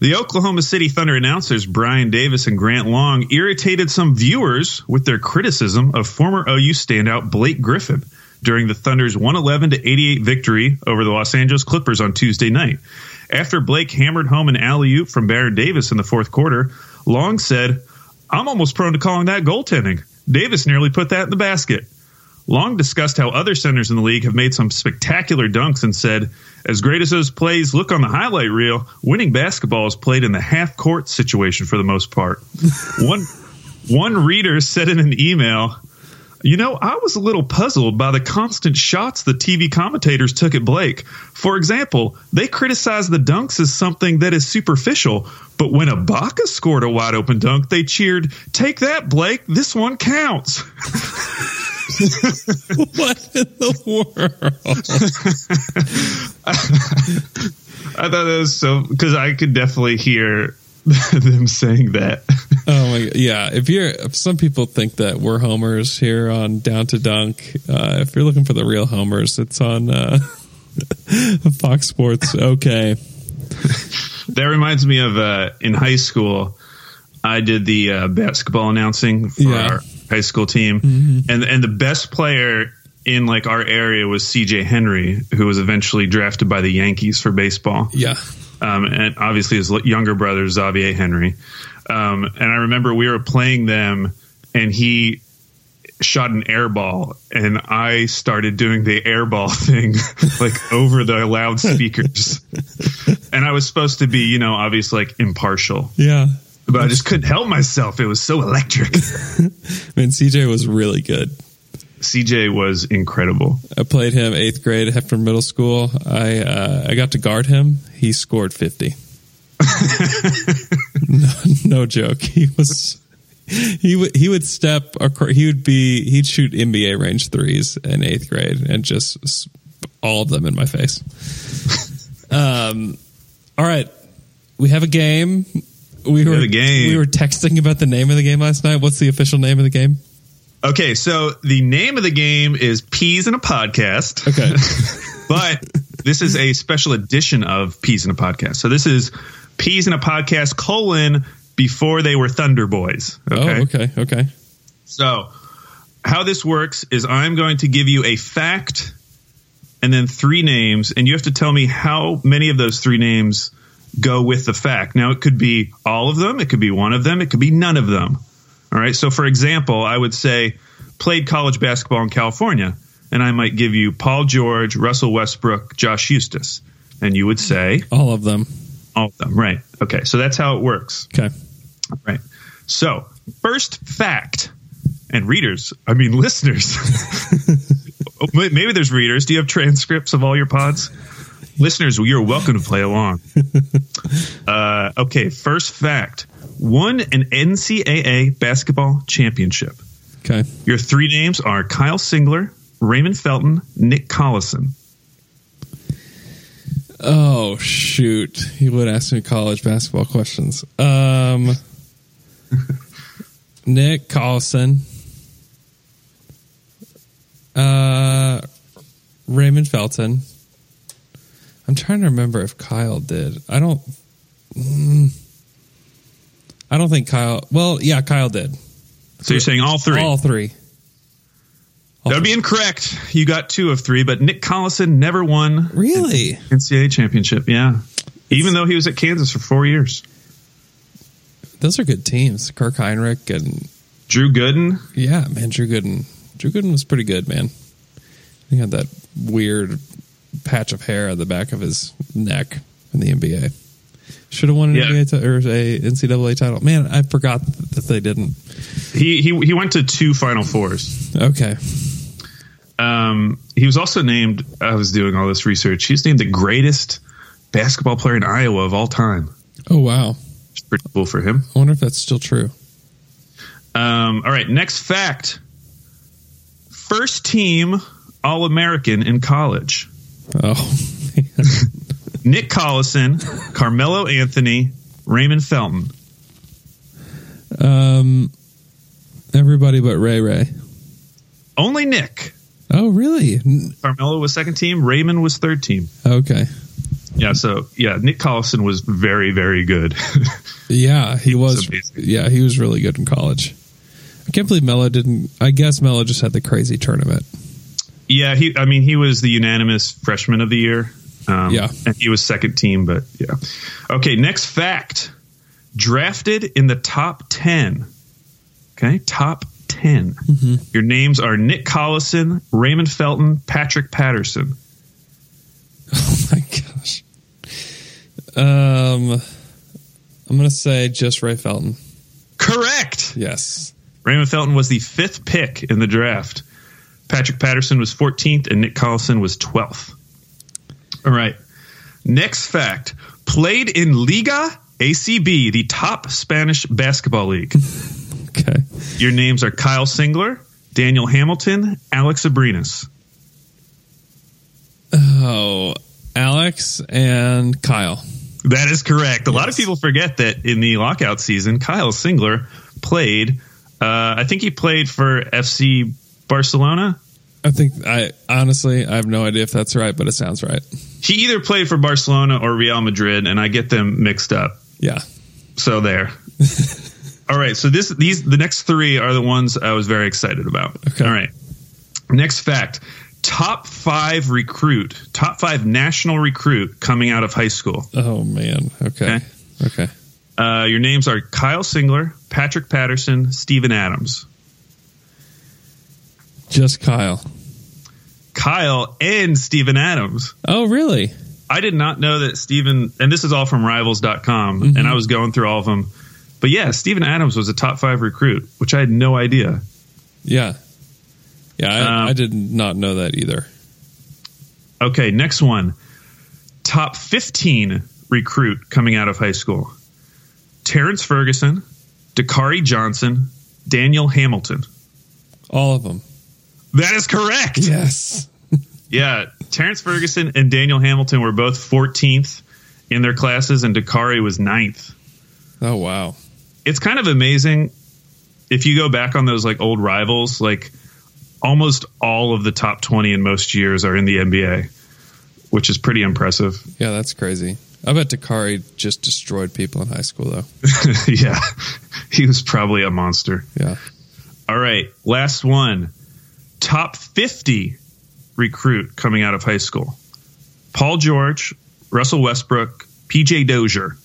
Speaker 5: the Oklahoma City Thunder announcers Brian Davis and Grant Long irritated some viewers with their criticism of former OU standout Blake Griffin during the Thunder's 111 to 88 victory over the Los Angeles Clippers on Tuesday night. After Blake hammered home an alley oop from Baron Davis in the fourth quarter, Long said, I'm almost prone to calling that goaltending. Davis nearly put that in the basket. Long discussed how other centers in the league have made some spectacular dunks and said, as great as those plays look on the highlight reel, winning basketball is played in the half court situation for the most part. (laughs) one one reader said in an email, you know, I was a little puzzled by the constant shots the TV commentators took at Blake. For example, they criticized the dunks as something that is superficial, but when Ibaka scored a wide open dunk, they cheered, Take that, Blake, this one counts. (laughs) (laughs)
Speaker 4: what in the world? (laughs)
Speaker 5: I thought that was so because I could definitely hear them saying that.
Speaker 4: Oh my god! Yeah, if you're, if some people think that we're homers here on Down to Dunk. Uh, if you're looking for the real homers, it's on uh, (laughs) Fox Sports. Okay.
Speaker 5: that reminds me of uh, in high school. I did the uh, basketball announcing for
Speaker 4: Yeah.
Speaker 5: our high school team, and and the best player in like our area was C.J. Henry, who was eventually drafted by the Yankees for baseball.
Speaker 4: Yeah.
Speaker 5: um, and obviously his younger brother Xavier Henry. Um, and I remember we were playing them, and he shot an air ball, and I started doing the air ball (laughs) thing like over the loudspeakers. and I was supposed to be, you know, obviously like impartial,
Speaker 4: Yeah.
Speaker 5: but I just couldn't help myself. It was so electric. (laughs)
Speaker 4: I mean, CJ was really good.
Speaker 5: CJ was incredible.
Speaker 4: I played him eighth grade after middle school. I uh, I got to guard him. He scored fifty. (laughs) no, (laughs) no joke. He was he would he would step across, he would be he'd shoot NBA range threes in eighth grade and just all of them in my face. (laughs) Um, all right, we have a game. We were
Speaker 5: have a game.
Speaker 4: we were texting about the name of the game last night. What's the official name of the game?
Speaker 5: Okay, so the name of the game is Peas in a Podcast.
Speaker 4: Okay. (laughs)
Speaker 5: but this is a special edition of Peas in a Podcast. So this is Peas in a Podcast colon before they were Thunder Boys. Oh, okay.
Speaker 4: Oh, okay, okay.
Speaker 5: So how this works is I'm going to give you a fact and then three names, and you have to tell me how many of those three names go with the fact. Now it could be all of them, it could be one of them, it could be none of them. All right. So for example, I would say played college basketball in California, and I might give you Paul George, Russell Westbrook, Josh Huestis, and you would say
Speaker 4: All of them.
Speaker 5: All of them. Right. Okay. So that's how it works.
Speaker 4: Okay.
Speaker 5: Right. So, first fact, and readers, I mean (laughs) listeners. (laughs) May- Maybe there's readers. Do you have transcripts of all your pods? listeners, you're welcome to play along. (laughs) Uh, okay. First fact won an NCAA basketball championship.
Speaker 4: Okay.
Speaker 5: Your three names are Kyle Singler, Raymond Felton, Nick Collison.
Speaker 4: Oh shoot! He would ask me college basketball questions. Um, (laughs) Nick Collison, uh, Raymond Felton. I'm trying to remember if Kyle did. I don't. mm, I don't think Kyle. Well, yeah, Kyle did.
Speaker 5: So you're saying all three?
Speaker 4: All three.
Speaker 5: That would be incorrect. You got two of three, but Nick Collison never won
Speaker 4: Really?
Speaker 5: NCAA championship. Yeah, even though he was at Kansas for four years.
Speaker 4: Those are good teams. Kirk Hinrich and
Speaker 5: Drew Gooden.
Speaker 4: Yeah, man, Drew Gooden. Drew Gooden was pretty good, man. He had that weird patch of hair on the back of his neck in the NBA. Should have won an
Speaker 5: Yeah.
Speaker 4: NBA ti- or a NCAA title. Man, I forgot that they didn't.
Speaker 5: He he he went to two Final Fours.
Speaker 4: Okay,
Speaker 5: Um, he was also named. I was doing all this research. He's named the greatest basketball player in Iowa of all time.
Speaker 4: Oh wow,
Speaker 5: It's pretty cool for him.
Speaker 4: I wonder if that's still true.
Speaker 5: Um, all right, next fact. first team All American in college.
Speaker 4: Oh, (laughs)
Speaker 5: Nick Collison, Carmelo Anthony, Raymond Felton.
Speaker 4: um, everybody but Ray Ray.
Speaker 5: Only Nick.
Speaker 4: Oh, really?
Speaker 5: Carmelo was second team. Raymond was third team.
Speaker 4: Okay.
Speaker 5: Yeah, so yeah, Nick Collison was very, very good. (laughs)
Speaker 4: Yeah, he was.
Speaker 5: amazing.
Speaker 4: yeah, he was really good in college. I can't believe Melo didn't. I guess Melo just had the crazy tournament.
Speaker 5: yeah, he. I mean, he was the unanimous freshman of the year. Um,
Speaker 4: Yeah.
Speaker 5: and he was second team, but yeah. Okay, next fact: drafted in the top ten. Okay, top 10 Your names are Nick Collison, Raymond Felton, Patrick Patterson.
Speaker 4: Oh my gosh. Um, I'm gonna say just Ray Felton.
Speaker 5: Correct.
Speaker 4: Yes.
Speaker 5: Raymond Felton was the fifth pick in the draft. Patrick Patterson was 14th, and Nick Collison was 12th. All right. Next fact played in Liga ACB, the top Spanish basketball league. (laughs)
Speaker 4: Okay.
Speaker 5: Your names are Kyle Singler, Daniel Hamilton, Alex Abrines.
Speaker 4: Oh, Alex and Kyle.
Speaker 5: That is correct. A lot of people forget that in the lockout season, Kyle Singler played. Uh, I think he played for FC Barcelona.
Speaker 4: I think I honestly I have no idea if that's right, but it sounds right.
Speaker 5: He either played for Barcelona or Real Madrid, and I get them mixed up.
Speaker 4: Yeah.
Speaker 5: So there. (laughs) All right. So this these the next three are the ones I was very excited about.
Speaker 4: Okay.
Speaker 5: All right. Next fact: top five recruit, top five national recruit coming out of high school.
Speaker 4: Oh man. Okay.
Speaker 5: Okay.
Speaker 4: Okay.
Speaker 5: Uh, your names are Kyle Singler, Patrick Patterson, Steven Adams.
Speaker 4: Just Kyle.
Speaker 5: Kyle and Steven Adams.
Speaker 4: Oh really?
Speaker 5: I did not know that Steven, and this is all from rivals.com, and I was going through all of them. But yeah, Steven Adams was a top five recruit, which I had no idea.
Speaker 4: Yeah. Yeah, I,
Speaker 5: Um,
Speaker 4: I did not know that either.
Speaker 5: Okay, next one. Top 15 recruit coming out of high school. Terrence Ferguson, Dakari Johnson, Daniel Hamilton.
Speaker 4: All of them.
Speaker 5: That is correct.
Speaker 4: Yes. (laughs)
Speaker 5: Yeah, Terrence Ferguson and Daniel Hamilton were both 14th in their classes, and Dakari was 9th.
Speaker 4: Oh wow.
Speaker 5: It's kind of amazing if you go back on those like old rivals, like almost all of the top 20 in most years are in the NBA, which is pretty impressive.
Speaker 4: Yeah, that's crazy. I bet Dakari just destroyed people in high school though. (laughs)
Speaker 5: yeah, he was probably a monster.
Speaker 4: Yeah.
Speaker 5: All right, last one. Top 50 recruit coming out of high school. Paul George, Russell Westbrook, PJ Dozier.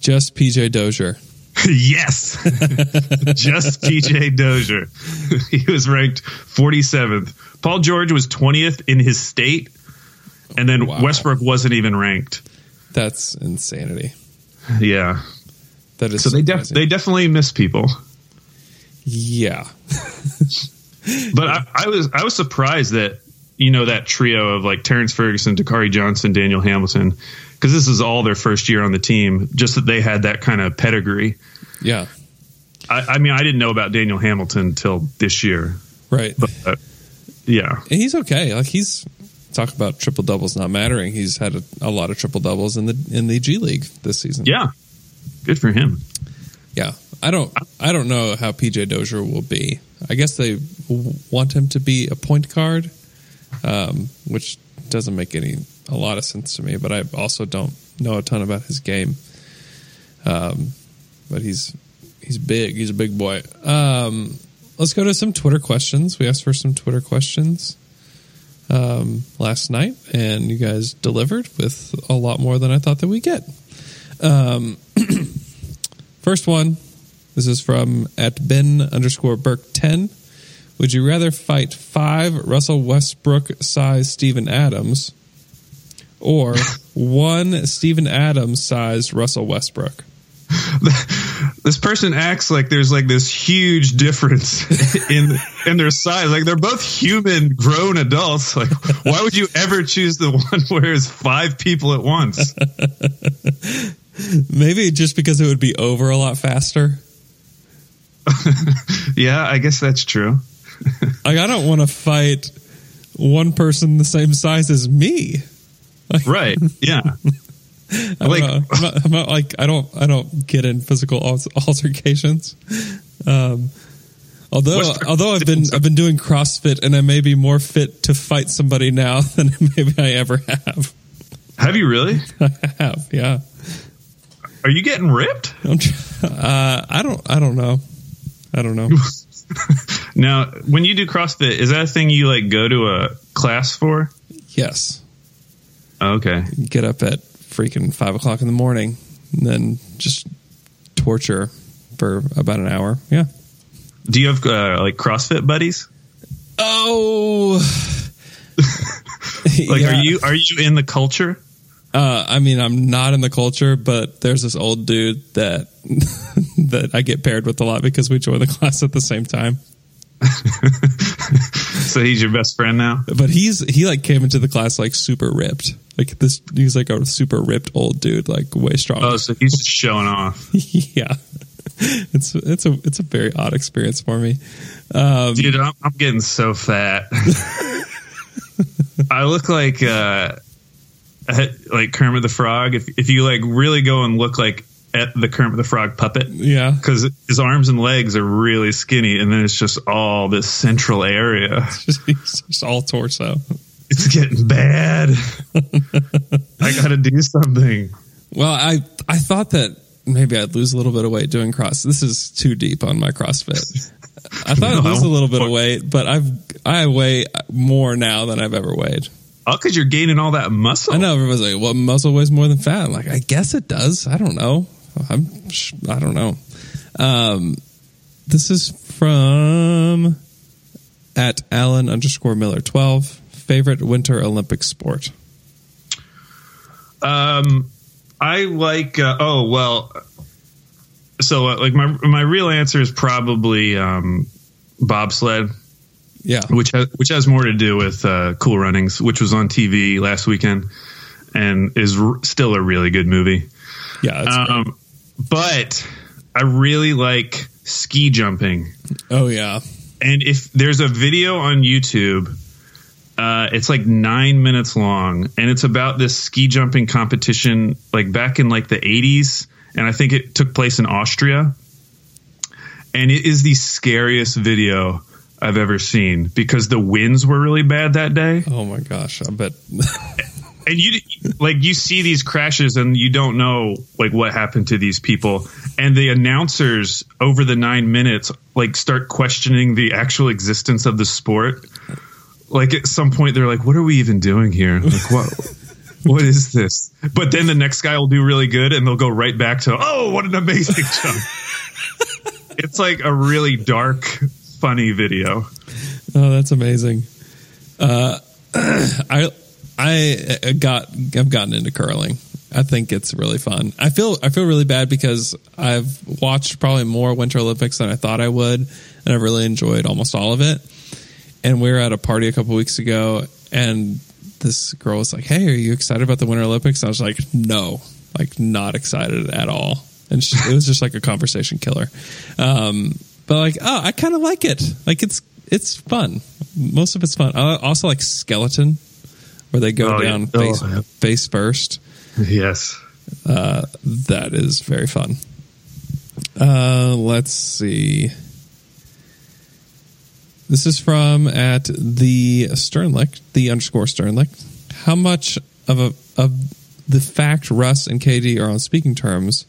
Speaker 4: Just PJ Dozier. (laughs)
Speaker 5: yes. (laughs) Just PJ Dozier. (laughs) he was ranked 47th. Paul George was 20th in his state, and then
Speaker 4: Wow.
Speaker 5: Westbrook wasn't even ranked.
Speaker 4: That's insanity.
Speaker 5: Yeah.
Speaker 4: That is
Speaker 5: So they def- they definitely miss people.
Speaker 4: Yeah.
Speaker 5: But I, I was I was surprised that you know that trio of like Terrence Ferguson, Dakari Johnson, Daniel Hamilton, because this is all their first year on the team. Just that they had that kind of pedigree.
Speaker 4: Yeah.
Speaker 5: I, I mean, I didn't know about Daniel Hamilton until this year,
Speaker 4: Right.
Speaker 5: but uh, yeah,
Speaker 4: And he's okay. Like he's talk about triple doubles not mattering. He's had a, a lot of triple doubles in the in the G League this season.
Speaker 5: yeah, good for him.
Speaker 4: Yeah. I don't I don't know how PJ Dozier will be. I guess they w- want him to be a point guard, um, which doesn't make any a lot of sense to me. But I also don't know a ton about his game. Um, but he's he's big. He's a big boy. Um, let's go to some Twitter questions. We asked for some Twitter questions um, last night, and you guys delivered with a lot more than I thought that we get. Um, (clears throat) first one. This is from at Ben underscore Burke ten. Would you rather fight five Russell Westbrook sized Steven Adams or (laughs) one Steven Adams sized Russell Westbrook? (laughs)
Speaker 5: This person acts like there's like this huge difference (laughs) in in their size. Like they're both human, grown adults. Like, why would you ever choose the one where there's five people at once?
Speaker 4: Maybe just because it would be over a lot faster.
Speaker 5: yeah, I guess that's true. (laughs)
Speaker 4: like I don't want to fight one person the same size as me.
Speaker 5: right. Yeah. (laughs)
Speaker 4: I
Speaker 5: Like-.
Speaker 4: I'm, not, I'm not like I don't I don't get in physical (laughs) altercations. Um, although although I've been? I've been doing CrossFit and I may be more fit to fight somebody now than maybe I ever have.
Speaker 5: Have you really?
Speaker 4: I have, yeah.
Speaker 5: Are you getting ripped?
Speaker 4: I'm uh, I don't I don't know. I don't know.
Speaker 5: Now, when you do CrossFit, is that a thing you like go to a class for?
Speaker 4: yes,
Speaker 5: Oh, okay.
Speaker 4: get up at freaking five o'clock in the morning, and then just torture for about an hour. Yeah.
Speaker 5: Do you have uh, like CrossFit buddies?
Speaker 4: Oh. (laughs)
Speaker 5: Like,
Speaker 4: Yeah.
Speaker 5: are you are you in the culture?
Speaker 4: Uh, I mean, I'm not in the culture, but there's this old dude that (laughs) that I get paired with a lot because we join the class at the same time. (laughs)
Speaker 5: So he's your best friend now.
Speaker 4: But he's he like came into the class like super ripped, like this. He's like a super ripped old dude, like way strong.
Speaker 5: Oh, so he's just showing off. (laughs)
Speaker 4: yeah, it's it's a it's a very odd experience for me. Um,
Speaker 5: Dude, I'm, I'm getting so fat. (laughs) I look like uh, like Kermit the Frog. If if you like really go and look like at the Kermit the Frog puppet,
Speaker 4: yeah,
Speaker 5: because his arms and legs are really skinny, and then it's just all this central area. (laughs)
Speaker 4: he's just all torso.
Speaker 5: It's getting bad. I got to do something.
Speaker 4: Well, I I thought that maybe I'd lose a little bit of weight doing cross. This is too deep on my CrossFit. I thought I'd (laughs) lose a little bit of weight, but I've I weigh more now than I've ever weighed.
Speaker 5: Oh, because you're gaining all that muscle.
Speaker 4: I know everybody's like, "Well, muscle weighs more than fat." I'm like, I guess it does. I don't know. I'm I don't know. Um, this is from at Allen underscore Miller twelve. Favorite Winter Olympic sport?
Speaker 5: Um, I like. Uh, oh well. So uh, like my my real answer is probably um, bobsled,
Speaker 4: Yeah,
Speaker 5: which has, which has more to do with uh, Cool Runnings, which was on TV last weekend, and is r- still a really good movie.
Speaker 4: Yeah. Great.
Speaker 5: Um, but I really like ski jumping.
Speaker 4: oh yeah,
Speaker 5: And if there's a video on YouTube, uh, it's like nine minutes long, and it's about this ski jumping competition, like back in like the 80s, and I think it took place in Austria. And it is the scariest video I've ever seen because the winds were really bad that day,
Speaker 4: oh my gosh, I bet. (laughs)
Speaker 5: and you like you see these crashes, and you don't know like what happened to these people, and the announcers over the nine minutes like start questioning the actual existence of the sport. Like at some point they're like what are we even doing here? Like what (laughs) what is this? But then the next guy will do really good and they'll go right back to oh what an amazing (laughs) jump. It's like a really dark funny video.
Speaker 4: Oh, that's amazing. Uh, (clears throat) I I got I've gotten into curling. I think it's really fun. I feel I feel really bad because I've watched probably more Winter Olympics than I thought I would, and I've really enjoyed almost all of it. And we were at a party a couple weeks ago, and this girl was like, "Hey, are you excited about the Winter Olympics?" And I was like, "No, like not excited at all." And she, it was just like a conversation killer. Um, but like, oh, I kind of like it. Like it's it's fun. Most of it's fun. I also like skeleton, where they go
Speaker 5: Oh,
Speaker 4: down
Speaker 5: Oh,
Speaker 4: face
Speaker 5: yeah.
Speaker 4: face first.
Speaker 5: yes
Speaker 4: Uh, that is very fun. Uh, let's see. This is from at the Sternlick, the underscore Sternlick. How much of a of the fact Russ and KD are on speaking terms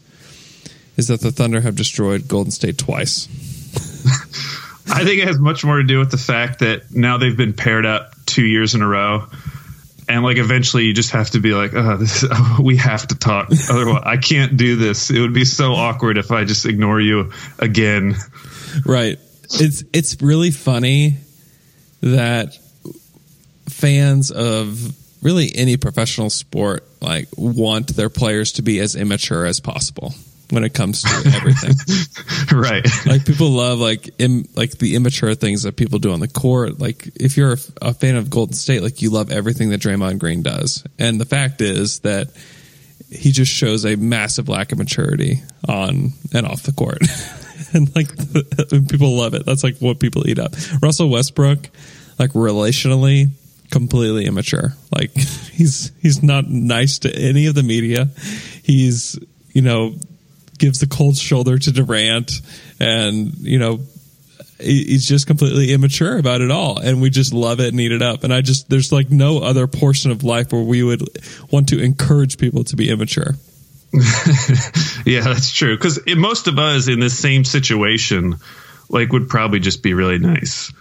Speaker 4: is that the Thunder have destroyed Golden State twice. (laughs)
Speaker 5: i think it has much more to do with the fact that now they've been paired up two years in a row and like eventually you just have to be like oh this (laughs) we have to talk. Otherwise i can't do this. It would be so awkward if i just ignore you again.
Speaker 4: Right. It's it's really funny that fans of really any professional sport like want their players to be as immature as possible when it comes to everything. (laughs)
Speaker 5: right
Speaker 4: like people love like Im, like the immature things that people do on the court. Like if you're a, a fan of Golden State, like you love everything that Draymond Green does. And the fact is that he just shows a massive lack of maturity on and off the court. (laughs) and like (laughs) and people love it. That's like what people eat up. Russell Westbrook, like relationally, completely immature. Like he's he's not nice to any of the media. He's you know gives the cold shoulder to Durant, and you know he's just completely immature about it all and we just love it and eat it up and i just there's like no other portion of life where we would want to encourage people to be immature (laughs)
Speaker 5: Yeah, that's true. Because most of us in this same situation, like, would probably just be really nice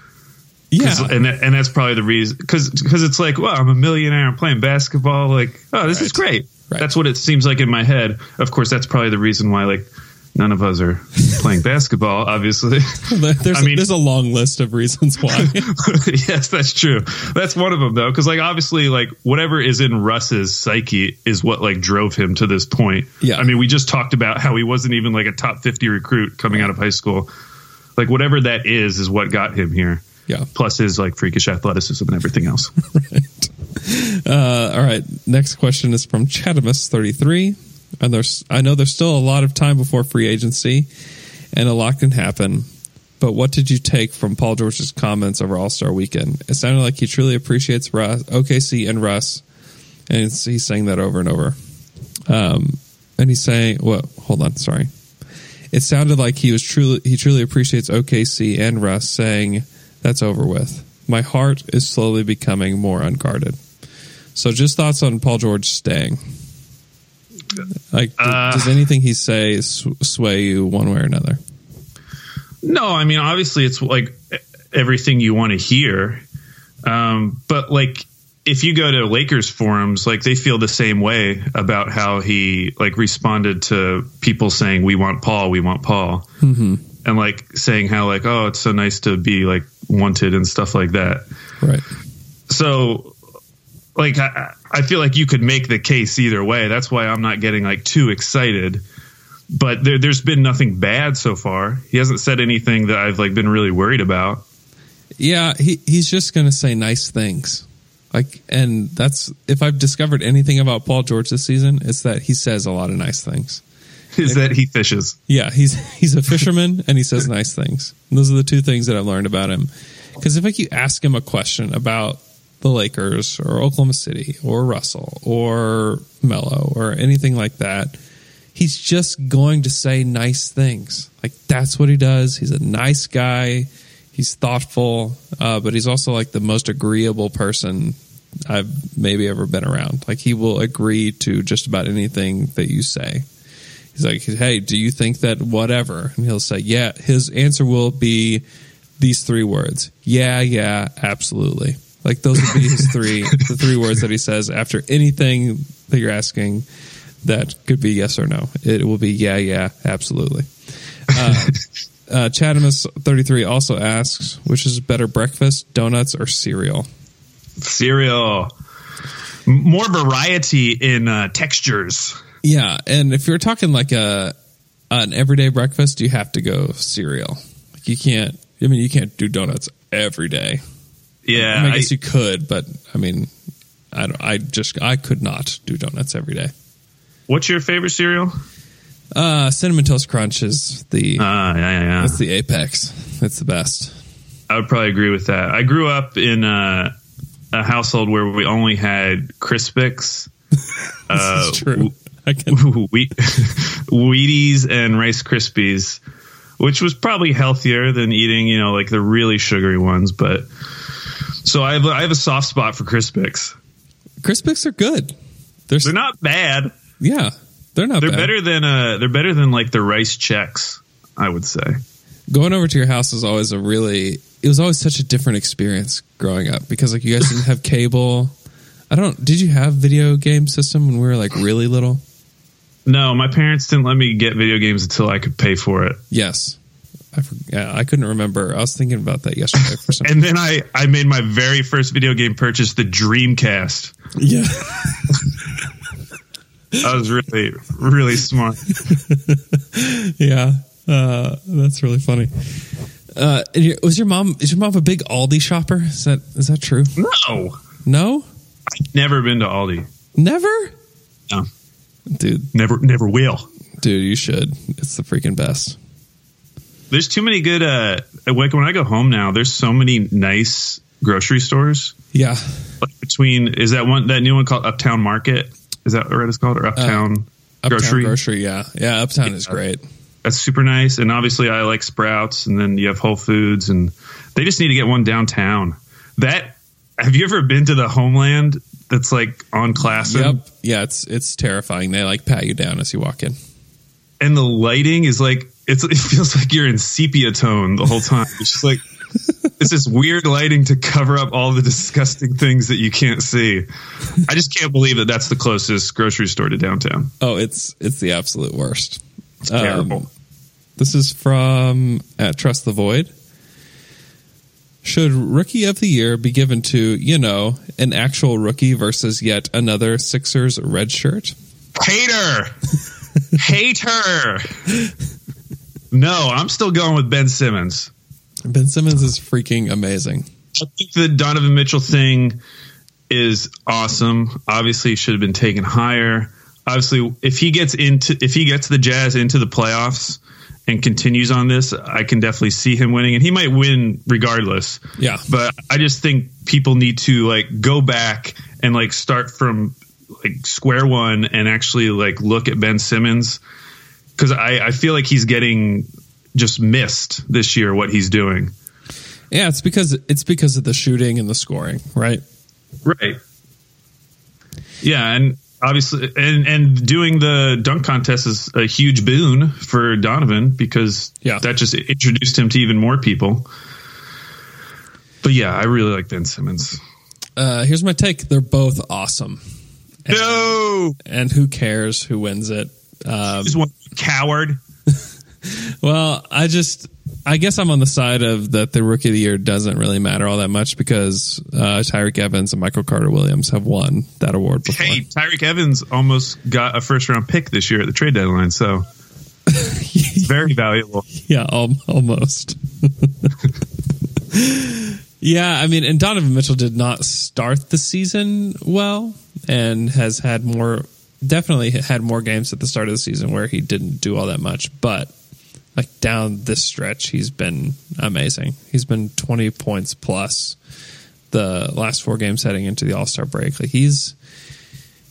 Speaker 4: yeah
Speaker 5: and that, and that's probably the reason. Because because it's like, well, I'm a millionaire. I'm playing basketball. Like, oh, this is great.
Speaker 4: Right.
Speaker 5: That's what it seems like in my head. Of course, that's probably the reason why like none of us are playing (laughs) basketball. Obviously,
Speaker 4: there's,
Speaker 5: I mean-
Speaker 4: there's a long list of reasons why (laughs)
Speaker 5: yes, that's true. That's one of them though, because like obviously, like whatever is in Russ's psyche is what like drove him to this point.
Speaker 4: Yeah.
Speaker 5: I mean, we just talked about how he wasn't even like a top fifty recruit coming out of high school. Like whatever that is, is what got him here.
Speaker 4: yeah
Speaker 5: Plus his like freakish athleticism and everything else. (laughs)
Speaker 4: uh, all right. Next question is from chatamus 33 and there's i know there's still a lot of time before free agency and a lot can happen. But what did you take from paul george's comments over all-star weekend? It sounded like he truly appreciates russ okc and russ and he's saying that over and over. Um, and he's saying well hold on sorry. It sounded like he was truly he truly appreciates okc and russ saying that's over with. My heart is slowly becoming more unguarded so just thoughts on Paul George staying. Like,
Speaker 5: Uh,
Speaker 4: does anything he say sway you one way or another?
Speaker 5: No, I mean obviously it's like everything you want to hear. Um, but like if you go to Lakers forums, like they feel the same way about how he like responded to people saying we want Paul, we want Paul, mm-hmm. and like saying how like oh it's so nice to be like wanted and stuff like that.
Speaker 4: Right.
Speaker 5: So like I, I feel like you could make the case either way. That's why I'm not getting like too excited. But there, there's been nothing bad so far. He hasn't said anything that I've like been really worried about.
Speaker 4: Yeah, he he's just going to say nice things. Like, and that's if I've discovered anything about Paul George this season, it's that he says a lot of nice things. (laughs)
Speaker 5: Is that he fishes?
Speaker 4: Yeah, he's (laughs) he's a fisherman and he says nice things. And those are the two things that I've learned about him. Because if like you ask him a question about the Lakers or Oklahoma City or Russell or Melo or anything like that, he's just going to say nice things. Like that's what he does. He's a nice guy. He's thoughtful, uh, but he's also like the most agreeable person I've maybe ever been around. Like he will agree to just about anything that you say. He's like, "Hey, do you think that whatever?" And he'll say, "Yeah." His answer will be these three words: "Yeah, yeah, absolutely." Like those would be his three, the three words that he says after anything that you're asking. That could be yes or no. It will be yeah, yeah, absolutely. Uh, uh, thirty three also asks, which is better, breakfast, donuts, or cereal?
Speaker 5: Cereal. More variety in uh, textures.
Speaker 4: Yeah, and if you're talking like a an everyday breakfast, you have to go cereal. Like you can't. I mean, you can't do donuts every day.
Speaker 5: Yeah,
Speaker 4: I, mean, I
Speaker 5: I-
Speaker 4: guess you could, but I mean, I don't. I just I could not do donuts every day.
Speaker 5: what's your favorite cereal?
Speaker 4: Uh, cinnamon toast crunch is the
Speaker 5: Ah, yeah, yeah, yeah.
Speaker 4: that's the apex. It's the best.
Speaker 5: I would probably agree with that. I grew up in uh, a household where we only had Crispix, (laughs) uh,
Speaker 4: It's true. I can. (laughs)
Speaker 5: wheat, (laughs) Wheaties, and Rice Krispies, which was probably healthier than eating, you know, like the really sugary ones. But so I have, a- I have a soft spot for Crispix.
Speaker 4: Crispix are good. They're,
Speaker 5: They're not bad.
Speaker 4: yeah, they're not.
Speaker 5: They're
Speaker 4: bad.
Speaker 5: better than uh, they're better than like the Rice Chex. I would say.
Speaker 4: going over to your house was always a really it was always such a different experience growing up because like you guys didn't have cable i don't did you have video game system when we were like really little
Speaker 5: No, my parents didn't let me get video games until I could pay for it.
Speaker 4: yes i i couldn't remember. I was thinking about that yesterday for some (laughs)
Speaker 5: And then I, I made my very first video game purchase, the Dreamcast.
Speaker 4: yeah. (laughs)
Speaker 5: I was really, really smart. (laughs)
Speaker 4: yeah uh, that's really funny. Uh, was your mom is your mom a big aldi shopper? Is that is that true?
Speaker 5: No,
Speaker 4: no?
Speaker 5: I've never been to Aldi.
Speaker 4: never?
Speaker 5: No,
Speaker 4: dude.
Speaker 5: Never, never will.
Speaker 4: dude you should. It's the freaking best
Speaker 5: There's too many good. Uh, like when I go home now, there's so many nice grocery stores.
Speaker 4: Yeah.
Speaker 5: Like between is that one that new one called Uptown Market? Is that what it's called or Uptown
Speaker 4: Uptown
Speaker 5: Grocery?
Speaker 4: grocery. Yeah. Yeah. Uptown is great.
Speaker 5: That's super nice. And obviously, I like Sprouts, and then you have Whole Foods, and they just need to get one downtown. That have you ever been to the Homeland? That's like on Classen,
Speaker 4: Yep. Yeah. It's, it's terrifying. They like pat you down as you walk in.
Speaker 5: and the lighting is like it's. It feels like you're in sepia tone the whole time. It's just like (laughs) it's this weird lighting to cover up all the disgusting things that you can't see. I just can't believe that that's the closest grocery store to downtown.
Speaker 4: Oh, it's, it's the absolute worst.
Speaker 5: It's terrible.
Speaker 4: Um, This is from at Trust the Void. Should Rookie of the Year be given to, you know, an actual rookie versus yet another Sixers red shirt?
Speaker 5: Hater. (laughs) Hater. No, I'm still going with Ben Simmons.
Speaker 4: Ben Simmons is freaking amazing.
Speaker 5: I think the Donovan Mitchell thing is awesome. Obviously, it should have been taken higher. Obviously, if he gets into if he gets the Jazz into the playoffs and continues on this, I can definitely see him winning, and he might win regardless.
Speaker 4: Yeah.
Speaker 5: But I just think people need to like go back and like start from like square one and actually like look at Ben Simmons because I, I feel like he's getting just missed this year what he's doing.
Speaker 4: Yeah, it's because it's because of the shooting and the scoring, right?
Speaker 5: Right. Yeah, and obviously, and and doing the dunk contest is a huge boon for Donovan because
Speaker 4: Yeah.
Speaker 5: that just introduced him to even more people. But yeah, I really like Ben Simmons.
Speaker 4: Uh, here's my take: they're both awesome,
Speaker 5: No,
Speaker 4: and who cares who wins it? Um,
Speaker 5: he's one coward. (laughs)
Speaker 4: Well, I just, I guess I'm on the side of that the rookie of the year doesn't really matter all that much because uh, Tyreke Evans and Michael Carter Williams have won that award before.
Speaker 5: Hey, Tyreke Evans almost got a first round pick this year at the trade deadline, so it's (laughs) very valuable.
Speaker 4: Yeah, al- almost. (laughs) yeah, I mean, and Donovan Mitchell did not start the season well and has had more, definitely had more games at the start of the season where he didn't do all that much. But like down this stretch, he's been amazing. He's been 20 points plus the last four games heading into the All Star break. Like he's,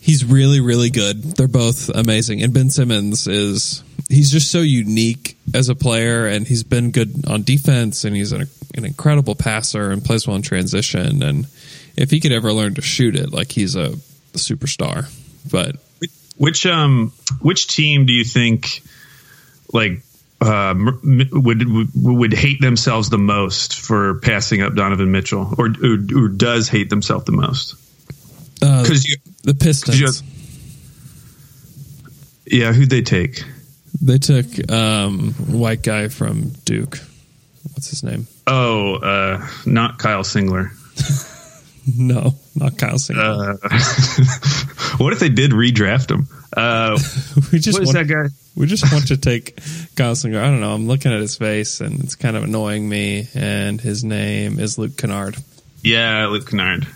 Speaker 4: he's really really good they're both amazing and ben simmons is he's just so unique as a player and he's been good on defense and he's an, an incredible passer and plays well in transition and if he could ever learn to shoot it like he's a, superstar but
Speaker 5: Which um which team do you think like uh, m- would would hate themselves the most for passing up Donovan Mitchell, or or, or does hate themselves the most?
Speaker 4: uh,
Speaker 5: Because you,
Speaker 4: the pistons
Speaker 5: have- yeah, who'd they take?
Speaker 4: they took um white guy from duke what's his name
Speaker 5: Oh, uh, not Kyle Singler. (laughs)
Speaker 4: no not kyle
Speaker 5: Singler. (laughs) What if they did redraft him? Uh, (laughs)
Speaker 4: we just
Speaker 5: what is
Speaker 4: want-
Speaker 5: that guy?
Speaker 4: We just want to take Kyle Singler. I don't know. I'm looking at his face and it's kind of annoying me. And his name is Luke Kennard.
Speaker 5: Yeah, Luke Kennard.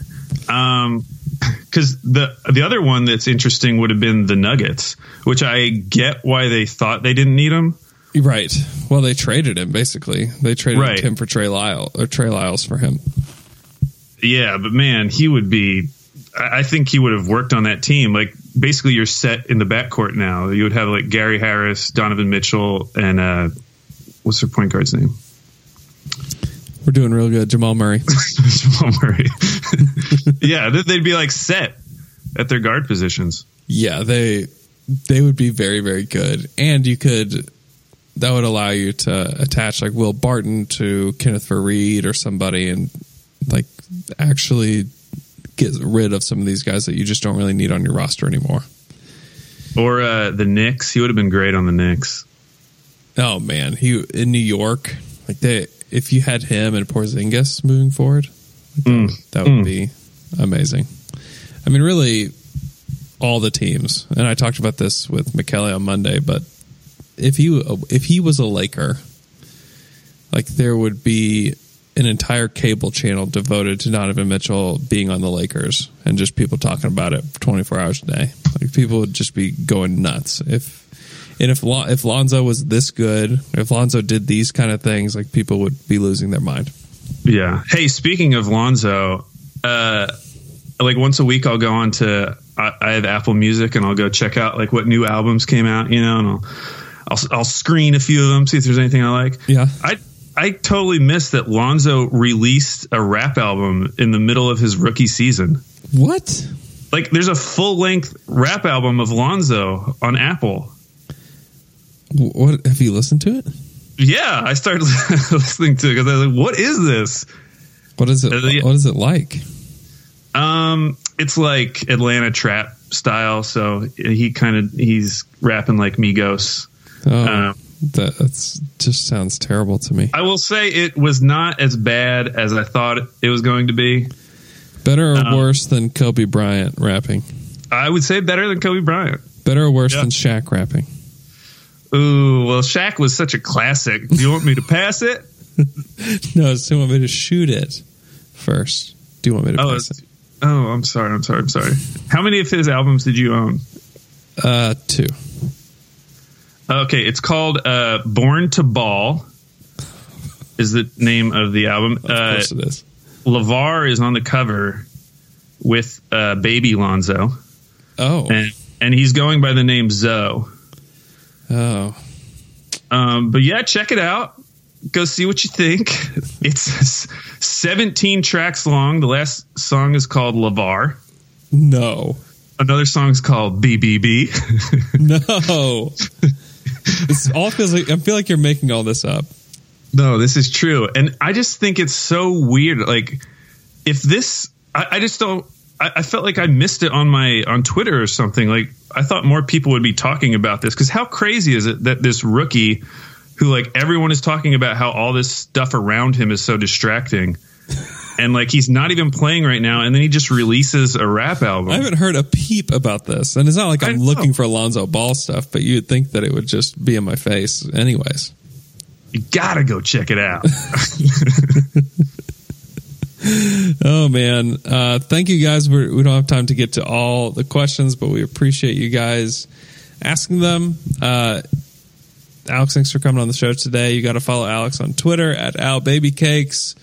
Speaker 5: Um, because the the other one that's interesting would have been the Nuggets, which I get why they thought they didn't need him.
Speaker 4: Right. Well, they traded him basically. They traded
Speaker 5: Right.
Speaker 4: him for Trey Lyle or Trey Lyles for him.
Speaker 5: Yeah, but man, he would be. I think he would have worked on that team. Like basically, you're set in the backcourt now. You would have like Gary Harris, Donovan Mitchell, and uh, what's their point guard's name?
Speaker 4: We're doing real good. Jamal Murray. (laughs)
Speaker 5: Jamal Murray. (laughs) yeah, they'd be like set at their guard positions.
Speaker 4: yeah, they they would be very very good, and you could that would allow you to attach like Will Barton to Kenneth Faried or somebody, and like actually get rid of some of these guys that you just don't really need on your roster anymore.
Speaker 5: Or uh, the Knicks. He would have been great on the Knicks.
Speaker 4: Oh man, he in New York, like they if you had him and Porzingis moving forward, that, would, that would be amazing. I mean, really, all the teams, and I talked about this with McKelly on Monday, but if he if he was a Laker, like there would be an entire cable channel devoted to Donovan Mitchell being on the Lakers and just people talking about it 24 hours a day. Like people would just be going nuts if And if Lon- if Lonzo was this good, if Lonzo did these kind of things, like people would be losing their mind.
Speaker 5: Yeah. Hey, speaking of Lonzo, uh, like once a week I'll go on to I, I have Apple Music and I'll go check out like what new albums came out, you know, and I'll I'll, I'll screen a few of them, see if there's anything I like.
Speaker 4: Yeah.
Speaker 5: I I totally missed that Lonzo released a rap album in the middle of his rookie season.
Speaker 4: What?
Speaker 5: Like, there's a full length rap album of Lonzo on Apple.
Speaker 4: What have you listened to it?
Speaker 5: Yeah, I started (laughs) listening to it because I was like, "What is this?"
Speaker 4: What is it? What is it like?
Speaker 5: Um, it's like Atlanta trap style. So he kind of he's rapping like Migos.
Speaker 4: Oh,
Speaker 5: Um,
Speaker 4: that that's just sounds terrible to me.
Speaker 5: I will say it was not as bad as I thought it was going to be.
Speaker 4: Better or
Speaker 5: um,
Speaker 4: worse than Kobe Bryant rapping?
Speaker 5: I would say better than Kobe Bryant.
Speaker 4: Better or worse
Speaker 5: Yeah.
Speaker 4: than Shaq rapping?
Speaker 5: Ooh, well, Shaq was such a classic. Do you want me to pass it? (laughs)
Speaker 4: No, do you want me to shoot it first? Do you want me to
Speaker 5: Oh,
Speaker 4: pass
Speaker 5: it's- oh, I'm sorry. I'm sorry. I'm sorry. How many of his albums did you own?
Speaker 4: Uh, two.
Speaker 5: Okay, it's called uh, "Born to Ball." Is the name of the album?
Speaker 4: Of
Speaker 5: Uh,
Speaker 4: course it is.
Speaker 5: Lavar is on the cover with uh, Baby Lonzo,
Speaker 4: Oh,
Speaker 5: and and he's going by the name Zoe.
Speaker 4: oh,
Speaker 5: Um, but yeah, check it out. Go see what you think. (laughs) It's 17 tracks long. The last song is called Lavar.
Speaker 4: no,
Speaker 5: Another song is called BBB. (laughs)
Speaker 4: no. This all feels like I feel like you're making all this up.
Speaker 5: no, this is true. And I just think it's so weird. Like, if this, I, I just don't. I, I felt like I missed it on my on Twitter or something. Like, I thought more people would be talking about this because how crazy is it that this rookie, who like everyone is talking about how all this stuff around him is so distracting, and like he's not even playing right now, and then he just releases a rap album.
Speaker 4: I haven't heard a peep about this, and it's not like I'm looking for Alonzo Ball stuff, but you'd think that it would just be in my face, anyways.
Speaker 5: you gotta go check it out. (laughs)
Speaker 4: Oh man, uh, thank you guys. We're, we don't have time to get to all the questions, but we appreciate you guys asking them. Uh, Alex, thanks for coming on the show today. You got to follow Alex on Twitter at Al Baby Cakes.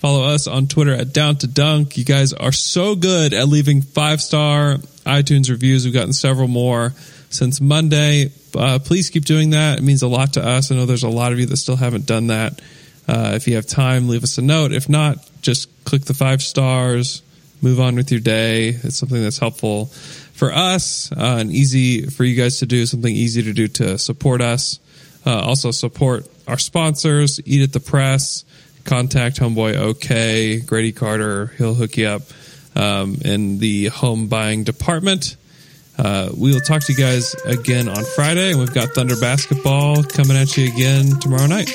Speaker 4: Follow us on Twitter at Down to Dunk. You guys are so good at leaving five star iTunes reviews. We've gotten several more since Monday. Uh, please keep doing that. It means a lot to us. I know there's a lot of you that still haven't done that. Uh, if you have time, leave us a note. If not, just click the five stars, move on with your day. It's something that's helpful for us uh, and easy for you guys to do, something easy to do to support us. Uh, also, support our sponsors, Eat at the Press, contact Homeboy OK, Grady Carter, he'll hook you up um, in the home buying department. Uh, we will talk to you guys again on Friday, and we've got Thunder Basketball coming at you again tomorrow night.